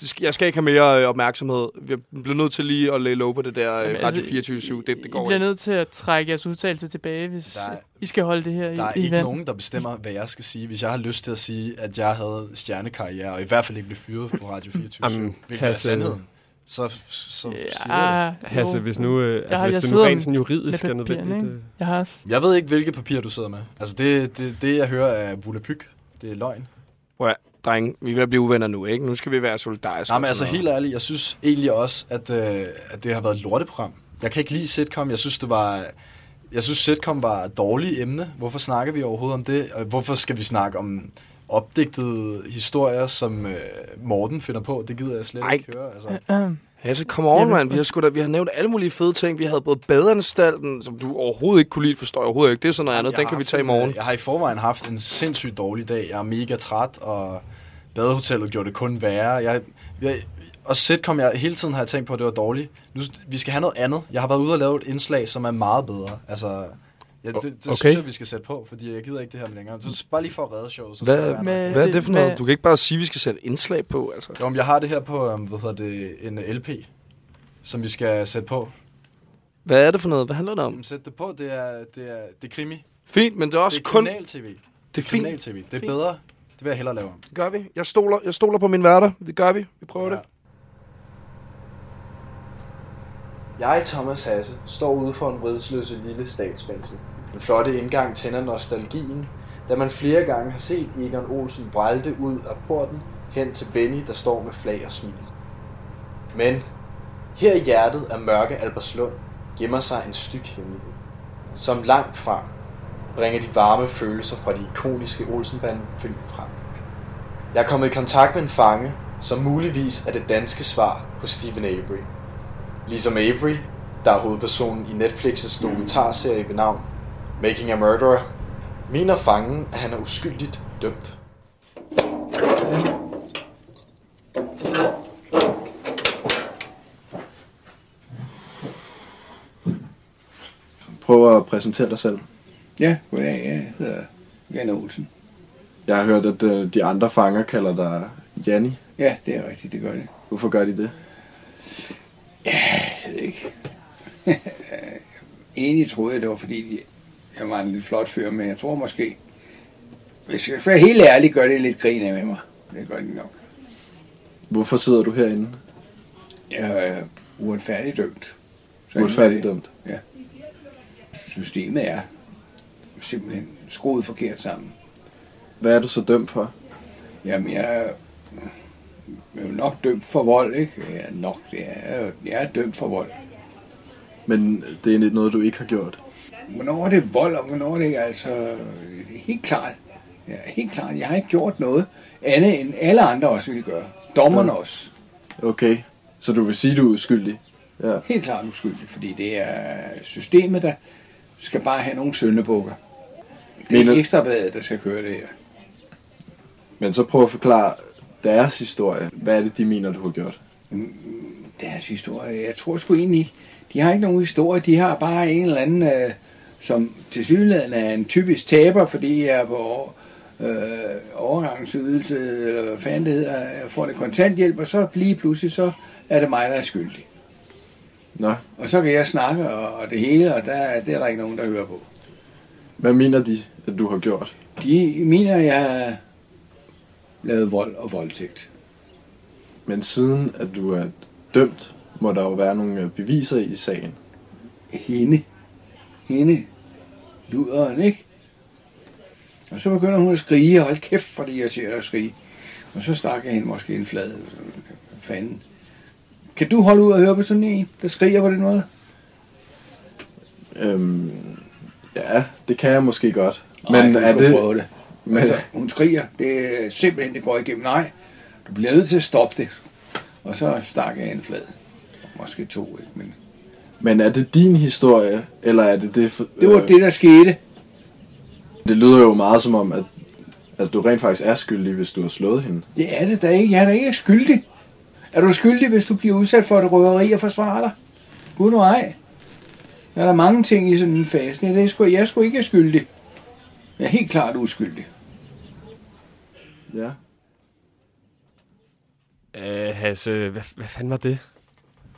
[SPEAKER 4] det skal- jeg skal ikke have mere øh, opmærksomhed. Vi bliver nødt til lige at lay low på det der
[SPEAKER 3] Jamen,
[SPEAKER 4] Jamen, Radio
[SPEAKER 3] altså,
[SPEAKER 4] 24-7. Det, det
[SPEAKER 3] I
[SPEAKER 4] går
[SPEAKER 3] bliver
[SPEAKER 4] ikke.
[SPEAKER 3] nødt til at trække jeres udtalelse tilbage, hvis
[SPEAKER 1] Der er-
[SPEAKER 3] I skal holde det her i,
[SPEAKER 1] Der er
[SPEAKER 3] i
[SPEAKER 1] ikke
[SPEAKER 3] vand.
[SPEAKER 1] nogen, der bestemmer, hvad jeg skal sige. Hvis jeg har lyst til at sige, at jeg havde stjernekarriere, og i hvert fald ikke blev fyret på Radio 24
[SPEAKER 2] Jamen,
[SPEAKER 1] hvilket er sandheden, så, så
[SPEAKER 3] Ja,
[SPEAKER 1] siger jeg det.
[SPEAKER 2] Hasse, hvis nu, øh, altså,
[SPEAKER 3] Jeg har-
[SPEAKER 2] hvis
[SPEAKER 3] jeg
[SPEAKER 2] det nu
[SPEAKER 3] sidder
[SPEAKER 2] rent sådan juridisk er nødvendigt,
[SPEAKER 3] ikke?
[SPEAKER 2] øh.
[SPEAKER 3] Jeg har også.
[SPEAKER 1] Jeg ved ikke, hvilke papir du sidder med. Altså, det, det, det jeg hører er bulepyg. Det er løgn.
[SPEAKER 4] Prøv at, drenge, vi er ved at blive uvenner nu, ikke? Nu skal vi være solidariske.
[SPEAKER 1] Nej, men altså
[SPEAKER 4] sådan
[SPEAKER 1] helt ærligt, jeg synes egentlig også, at, øh, at det har været et lorteprogram. Jeg kan ikke lide sitcom. Jeg synes, det var... Jeg synes, sitcom var et dårligt emne. Hvorfor snakker vi overhovedet om det? Og hvorfor skal vi snakke om opdigtede historier, som øh, Morten finder på? Det gider jeg slet
[SPEAKER 4] Ej.
[SPEAKER 1] ikke høre. Altså.
[SPEAKER 4] Hasse, come on, man. Vi har, sgu da, vi har nævnt alle mulige fede ting. Vi havde både badeanstalten, som du overhovedet ikke kunne lide, forstår jeg overhovedet ikke. Det er sådan noget andet.
[SPEAKER 1] Jeg
[SPEAKER 4] Den kan vi tage i
[SPEAKER 1] en,
[SPEAKER 4] morgen.
[SPEAKER 1] øh, Jeg har i forvejen haft en sindssygt dårlig dag. Jeg er mega træt, og badehotellet gjorde det kun værre. Jeg, jeg, og sitcom, jeg, hele tiden har jeg tænkt på, at det var dårligt. Nu, vi skal have noget andet. Jeg har været ude og lave et indslag, som er meget bedre. Altså, ja, det, det
[SPEAKER 4] Okay.
[SPEAKER 1] synes jeg, vi skal sætte på, fordi jeg gider ikke det her længere. Så bare lige for at redde showet. Så
[SPEAKER 4] Hvad,
[SPEAKER 1] noget.
[SPEAKER 4] hvad er det for noget? Du kan ikke bare sige, at vi skal sætte indslag på, altså.
[SPEAKER 1] Jo, men jeg har det her på, um, hvad hedder det, en LP, som vi skal sætte på.
[SPEAKER 4] Hvad er det for noget? Hvad handler det om?
[SPEAKER 1] Sæt det på, det er, det er, det er krimi.
[SPEAKER 4] Fint, men det er også
[SPEAKER 1] det er
[SPEAKER 4] kun...
[SPEAKER 1] kriminal-tv. Det
[SPEAKER 4] Det
[SPEAKER 1] er kriminal-tv. Det er
[SPEAKER 4] Fint.
[SPEAKER 1] bedre. Det vil jeg hellere lave om.
[SPEAKER 4] Det gør vi. Jeg stoler, jeg stoler på mine værter. Det gør vi. Vi prøver ja. det.
[SPEAKER 1] Jeg, Thomas Hasse, står ude for en vridsløse lille statsfængsel. Den flotte indgang tænder nostalgien, da man flere gange har set Egon Olsen brælde ud af porten hen til Benny, der står med flag og smil. Men her i hjertet af mørke Alberslund gemmer sig en styk hemmelighed, som langt fra bringer de varme følelser fra de ikoniske Olsenbanden-film frem. Jeg er kommet i kontakt med en fange, som muligvis er det danske svar på Stephen Avery. Ligesom Avery, der er hovedpersonen i Netflix's dokumentarserie ved navn Making a Murderer, mener fangen, at han er uskyldigt dømt. Prøv at præsentere dig selv.
[SPEAKER 15] Ja, goddag. Jeg hedder Jan Olsen.
[SPEAKER 1] Jeg har hørt, at øh, de andre fanger kalder dig Janni.
[SPEAKER 15] Ja, det er rigtigt, det gør det.
[SPEAKER 1] Hvorfor gør de det?
[SPEAKER 15] Jeg ved ikke. Egentlig troede jeg, det var fordi, de- jeg var en lidt flot fyr, men jeg tror måske, hvis jeg skal være helt ærlig, gør det lidt grin af med mig. Det gør de nok.
[SPEAKER 1] Hvorfor sidder du herinde?
[SPEAKER 15] Jeg er uretfærdigt dømt.
[SPEAKER 1] Uretfærdigt dømt?
[SPEAKER 15] Ja. Systemet er simpelthen skruet forkert sammen.
[SPEAKER 1] Hvad er du så dømt for?
[SPEAKER 15] Jamen, jeg er jeg er nok dømt for vold, ikke? Jeg er nok, det er, jeg er dømt for vold.
[SPEAKER 1] Men det er noget, du ikke har gjort.
[SPEAKER 15] Hvornår er det vold, og hvornår er det? Altså, det er helt klart. Ja, helt klart. Jeg har ikke gjort noget andet, end alle andre også ville gøre. Dommerne også.
[SPEAKER 1] Okay, så du vil sige, du er uskyldig? Ja.
[SPEAKER 15] Helt klart uskyldig, fordi det er systemet, der skal bare have nogle søndebukker. Det er
[SPEAKER 1] Mener-
[SPEAKER 15] ekstrabladet, der skal køre det her.
[SPEAKER 1] Men så prøv at forklare deres historie. Hvad er det, de mener, du har gjort?
[SPEAKER 15] Deres historie, jeg tror sgu egentlig. De har ikke nogen historie, de har bare en eller anden, øh, som til synligheden er en typisk taber, fordi jeg er på øh, overgangsydelse, eller hvad fanden det hedder, jeg får det kontanthjælp, og så lige pludselig, så er det mig, der er skyldig.
[SPEAKER 1] Nå,
[SPEAKER 15] Og så kan jeg snakke og, og det hele, og der, det er der ikke nogen, der hører på.
[SPEAKER 1] hvad mener de, at du har gjort?
[SPEAKER 15] De mener, at jeg har lavet vold og voldtægt.
[SPEAKER 1] Men siden at du er dømt, må der jo være nogle beviser i sagen.
[SPEAKER 15] Hende. Hende. Luderen, ikke? Og så begynder hun at skrige, og hold kæft, for det irriterer at skrige. Og så stak jeg hende måske en flad. Fanden. Kan du holde ud og høre på sådan en, der skriger på den måde?
[SPEAKER 1] Øhm, ja, det kan jeg måske godt.
[SPEAKER 15] Ej,
[SPEAKER 1] Men er det,
[SPEAKER 15] det. Men... Altså, hun skriger. Det er simpelthen, det går igennem. Nej, du bliver nødt til at stoppe det. Og så stak jeg en flad. Måske to, ikke? Men
[SPEAKER 1] Men er det din historie, eller er det det...
[SPEAKER 15] Det var det, der skete.
[SPEAKER 1] Det lyder jo meget som om, at altså, du rent faktisk er skyldig, hvis du har slået hende.
[SPEAKER 15] Det er det da ikke. Jeg er da ikke skyldig. Er du skyldig, hvis du bliver udsat for et røveri og forsvarer dig? Gud nu ej. Der er der mange ting i sådan en fase. Det er sgu, jeg er sgu ikke skyldig. Jeg er helt klart uskyldig.
[SPEAKER 1] Ja.
[SPEAKER 2] Øh, Hasse, hvad, hvad fanden var det?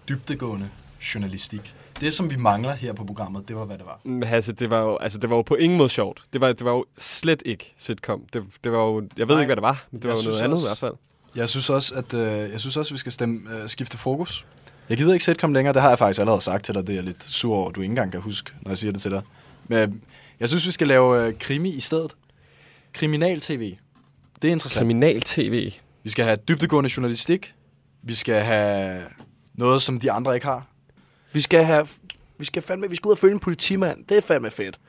[SPEAKER 1] Dybdegående journalistik. Det, som vi mangler her på programmet, det var, hvad det var.
[SPEAKER 2] Mm, Hasse, det var jo, altså, det var jo på ingen måde sjovt. Det var, det var jo slet ikke sitcom. Det, det var jo, jeg ved
[SPEAKER 1] Nej.
[SPEAKER 2] ikke, hvad det var, men det var jo noget andet
[SPEAKER 1] også-
[SPEAKER 2] i hvert fald.
[SPEAKER 1] Jeg synes også, at, øh, jeg synes også, at vi skal stemme, øh, skifte fokus. Jeg gider ikke sitcom længere, det har jeg faktisk allerede sagt til dig. Det er jeg lidt sur over, du ikke engang kan huske, når jeg siger det til dig. Men øh, jeg synes, vi skal lave øh, krimi i stedet. Kriminal-tv. Det er interessant.
[SPEAKER 2] Kriminal-tv.
[SPEAKER 1] Vi skal have dybdegående journalistik. Vi skal have noget, som de andre ikke har.
[SPEAKER 4] Vi skal have, vi skal fandme, vi skal ud og følge en politimand. Det er fandme fedt.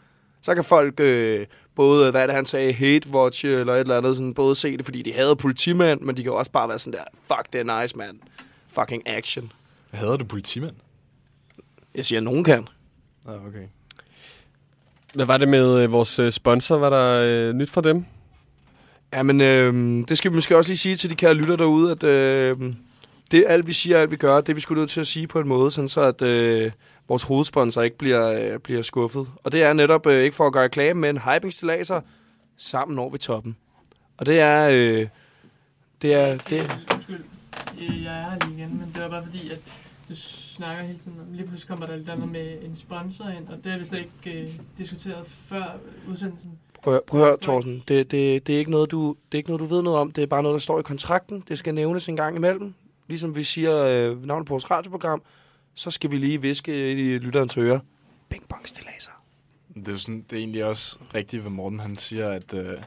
[SPEAKER 4] Så kan folk øh, både, hvad er det han sagde, hate watch eller et eller andet, sådan, både se det, fordi de hader politimand, men de kan også bare være sådan der, fuck, det er nice, man. Fucking action.
[SPEAKER 1] Hader du politimand?
[SPEAKER 4] Jeg siger, at nogen kan.
[SPEAKER 1] Ah, okay.
[SPEAKER 2] Hvad var det med øh, vores øh, sponsor? Var der øh, nyt fra dem?
[SPEAKER 4] Jamen, øh, det skal vi måske også lige sige til de kære lytter derude, at øh, det er alt, vi siger, alt vi gør, det er vi skulle nødt til at sige på en måde, sådan så at øh, vores hovedsponsor ikke bliver, øh, bliver skuffet. Og det er netop øh, ikke for at gøre reklame, men hypingstillaser sammen når vi toppen. Og det er... Øh, det er... Det,
[SPEAKER 3] Undskyld, jeg er her lige igen, men det var bare fordi, at du snakker hele tiden om, lige pludselig kommer der lidt andet med en sponsor ind, og det har vi slet ikke øh, diskuteret før udsendelsen.
[SPEAKER 4] prøv, prøv at høre, Thorsten. Det, det, det, er ikke noget, du, det er ikke noget, du ved noget om. Det er bare noget, der står i kontrakten. Det skal nævnes en gang imellem. Ligesom vi siger øh, navnet på vores radioprogram, så skal vi lige viske ind i lytterens øre. Bing bong stillaser.
[SPEAKER 1] Det er, jo sådan, det er egentlig også rigtigt, hvad Morten han siger, at... Øh,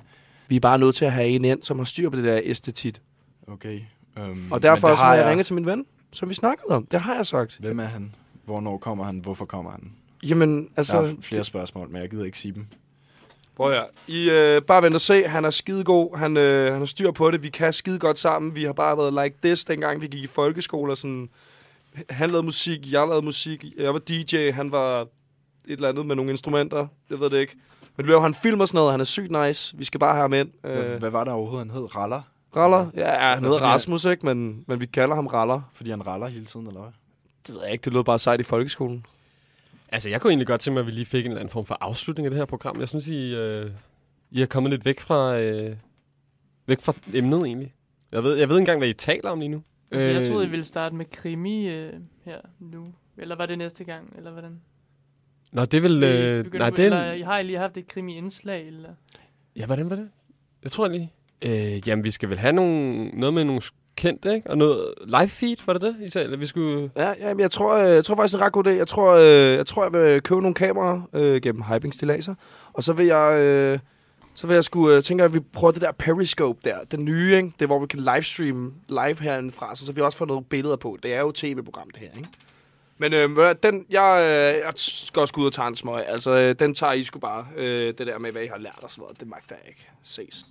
[SPEAKER 4] Vi er bare nødt til at have en ind, som har styr på det der æstetit.
[SPEAKER 1] okay. Um,
[SPEAKER 4] Og derfor har jeg ringet til min ven, som vi snakkede om. Det har jeg sagt.
[SPEAKER 1] Hvem er han? Hvornår kommer han? Hvorfor kommer han?
[SPEAKER 4] Jamen, altså...
[SPEAKER 1] Jeg har flere spørgsmål, men jeg gider ikke sige dem.
[SPEAKER 4] Prøv at. I øh, bare vent og se. Han er skidegod. Han, øh, han har styr på det. Vi kan skide godt sammen. Vi har bare været like this, dengang vi gik i folkeskole. Og sådan, han lavede musik, jeg lavede musik. Jeg var DJ, han var et eller andet med nogle instrumenter. Jeg ved det ikke. Men vi laver han film og sådan noget. Han er sygt nice. Vi skal bare have ham ind.
[SPEAKER 1] Hvad,
[SPEAKER 4] Øh,
[SPEAKER 1] hvad var der overhovedet, han hed? Raller?
[SPEAKER 4] Raller? Ja, ja han hedder Rasmus, ikke? Men, men vi kalder ham Raller.
[SPEAKER 1] Fordi han raller hele tiden, eller hvad?
[SPEAKER 4] Det ved jeg ikke. Det lød bare sejt i folkeskolen.
[SPEAKER 2] Altså, jeg kunne egentlig godt tænke mig, at vi lige fik en eller anden form for afslutning af det her program. Jeg synes, I, øh, I er kommet lidt væk fra, øh, væk fra emnet, egentlig. Jeg ved, jeg ved ikke engang, hvad I taler om lige nu.
[SPEAKER 3] Altså, jeg troede, I ville starte med krimi øh, her nu. Eller var det næste gang, eller hvordan?
[SPEAKER 2] Nå, det vil...
[SPEAKER 3] Øh,
[SPEAKER 2] Øh, nej, det
[SPEAKER 3] eller,
[SPEAKER 2] er...
[SPEAKER 3] Har I lige haft et krimi-indslag, eller?
[SPEAKER 2] Ja, hvordan var det? Jeg tror lige... Øh, jamen, vi skal vel have nogle, noget med nogle kendt, ikke? Og noget live feed, var det det, I sagde? Vi skulle...
[SPEAKER 4] Ja, ja men jeg tror, øh, jeg tror faktisk, det er en ret god idé. Jeg tror, øh, jeg, tror, jeg vil købe nogle kameraer øh, gennem Hyping Stilaser, Og så vil jeg... Øh, så vil jeg skulle øh, tænker, at vi prøver det der Periscope der, den nye, ikke? Det er, hvor vi kan livestream live herindefra, så, så vi også får nogle billeder på. Det er jo tv-program, det her, ikke? Men øh, den, jeg, øh, jeg skal også gå ud og tage en smøg. Altså, øh, den tager I sgu bare. Øh, det der med, hvad I har lært og sådan noget, det magter jeg ikke. Ses.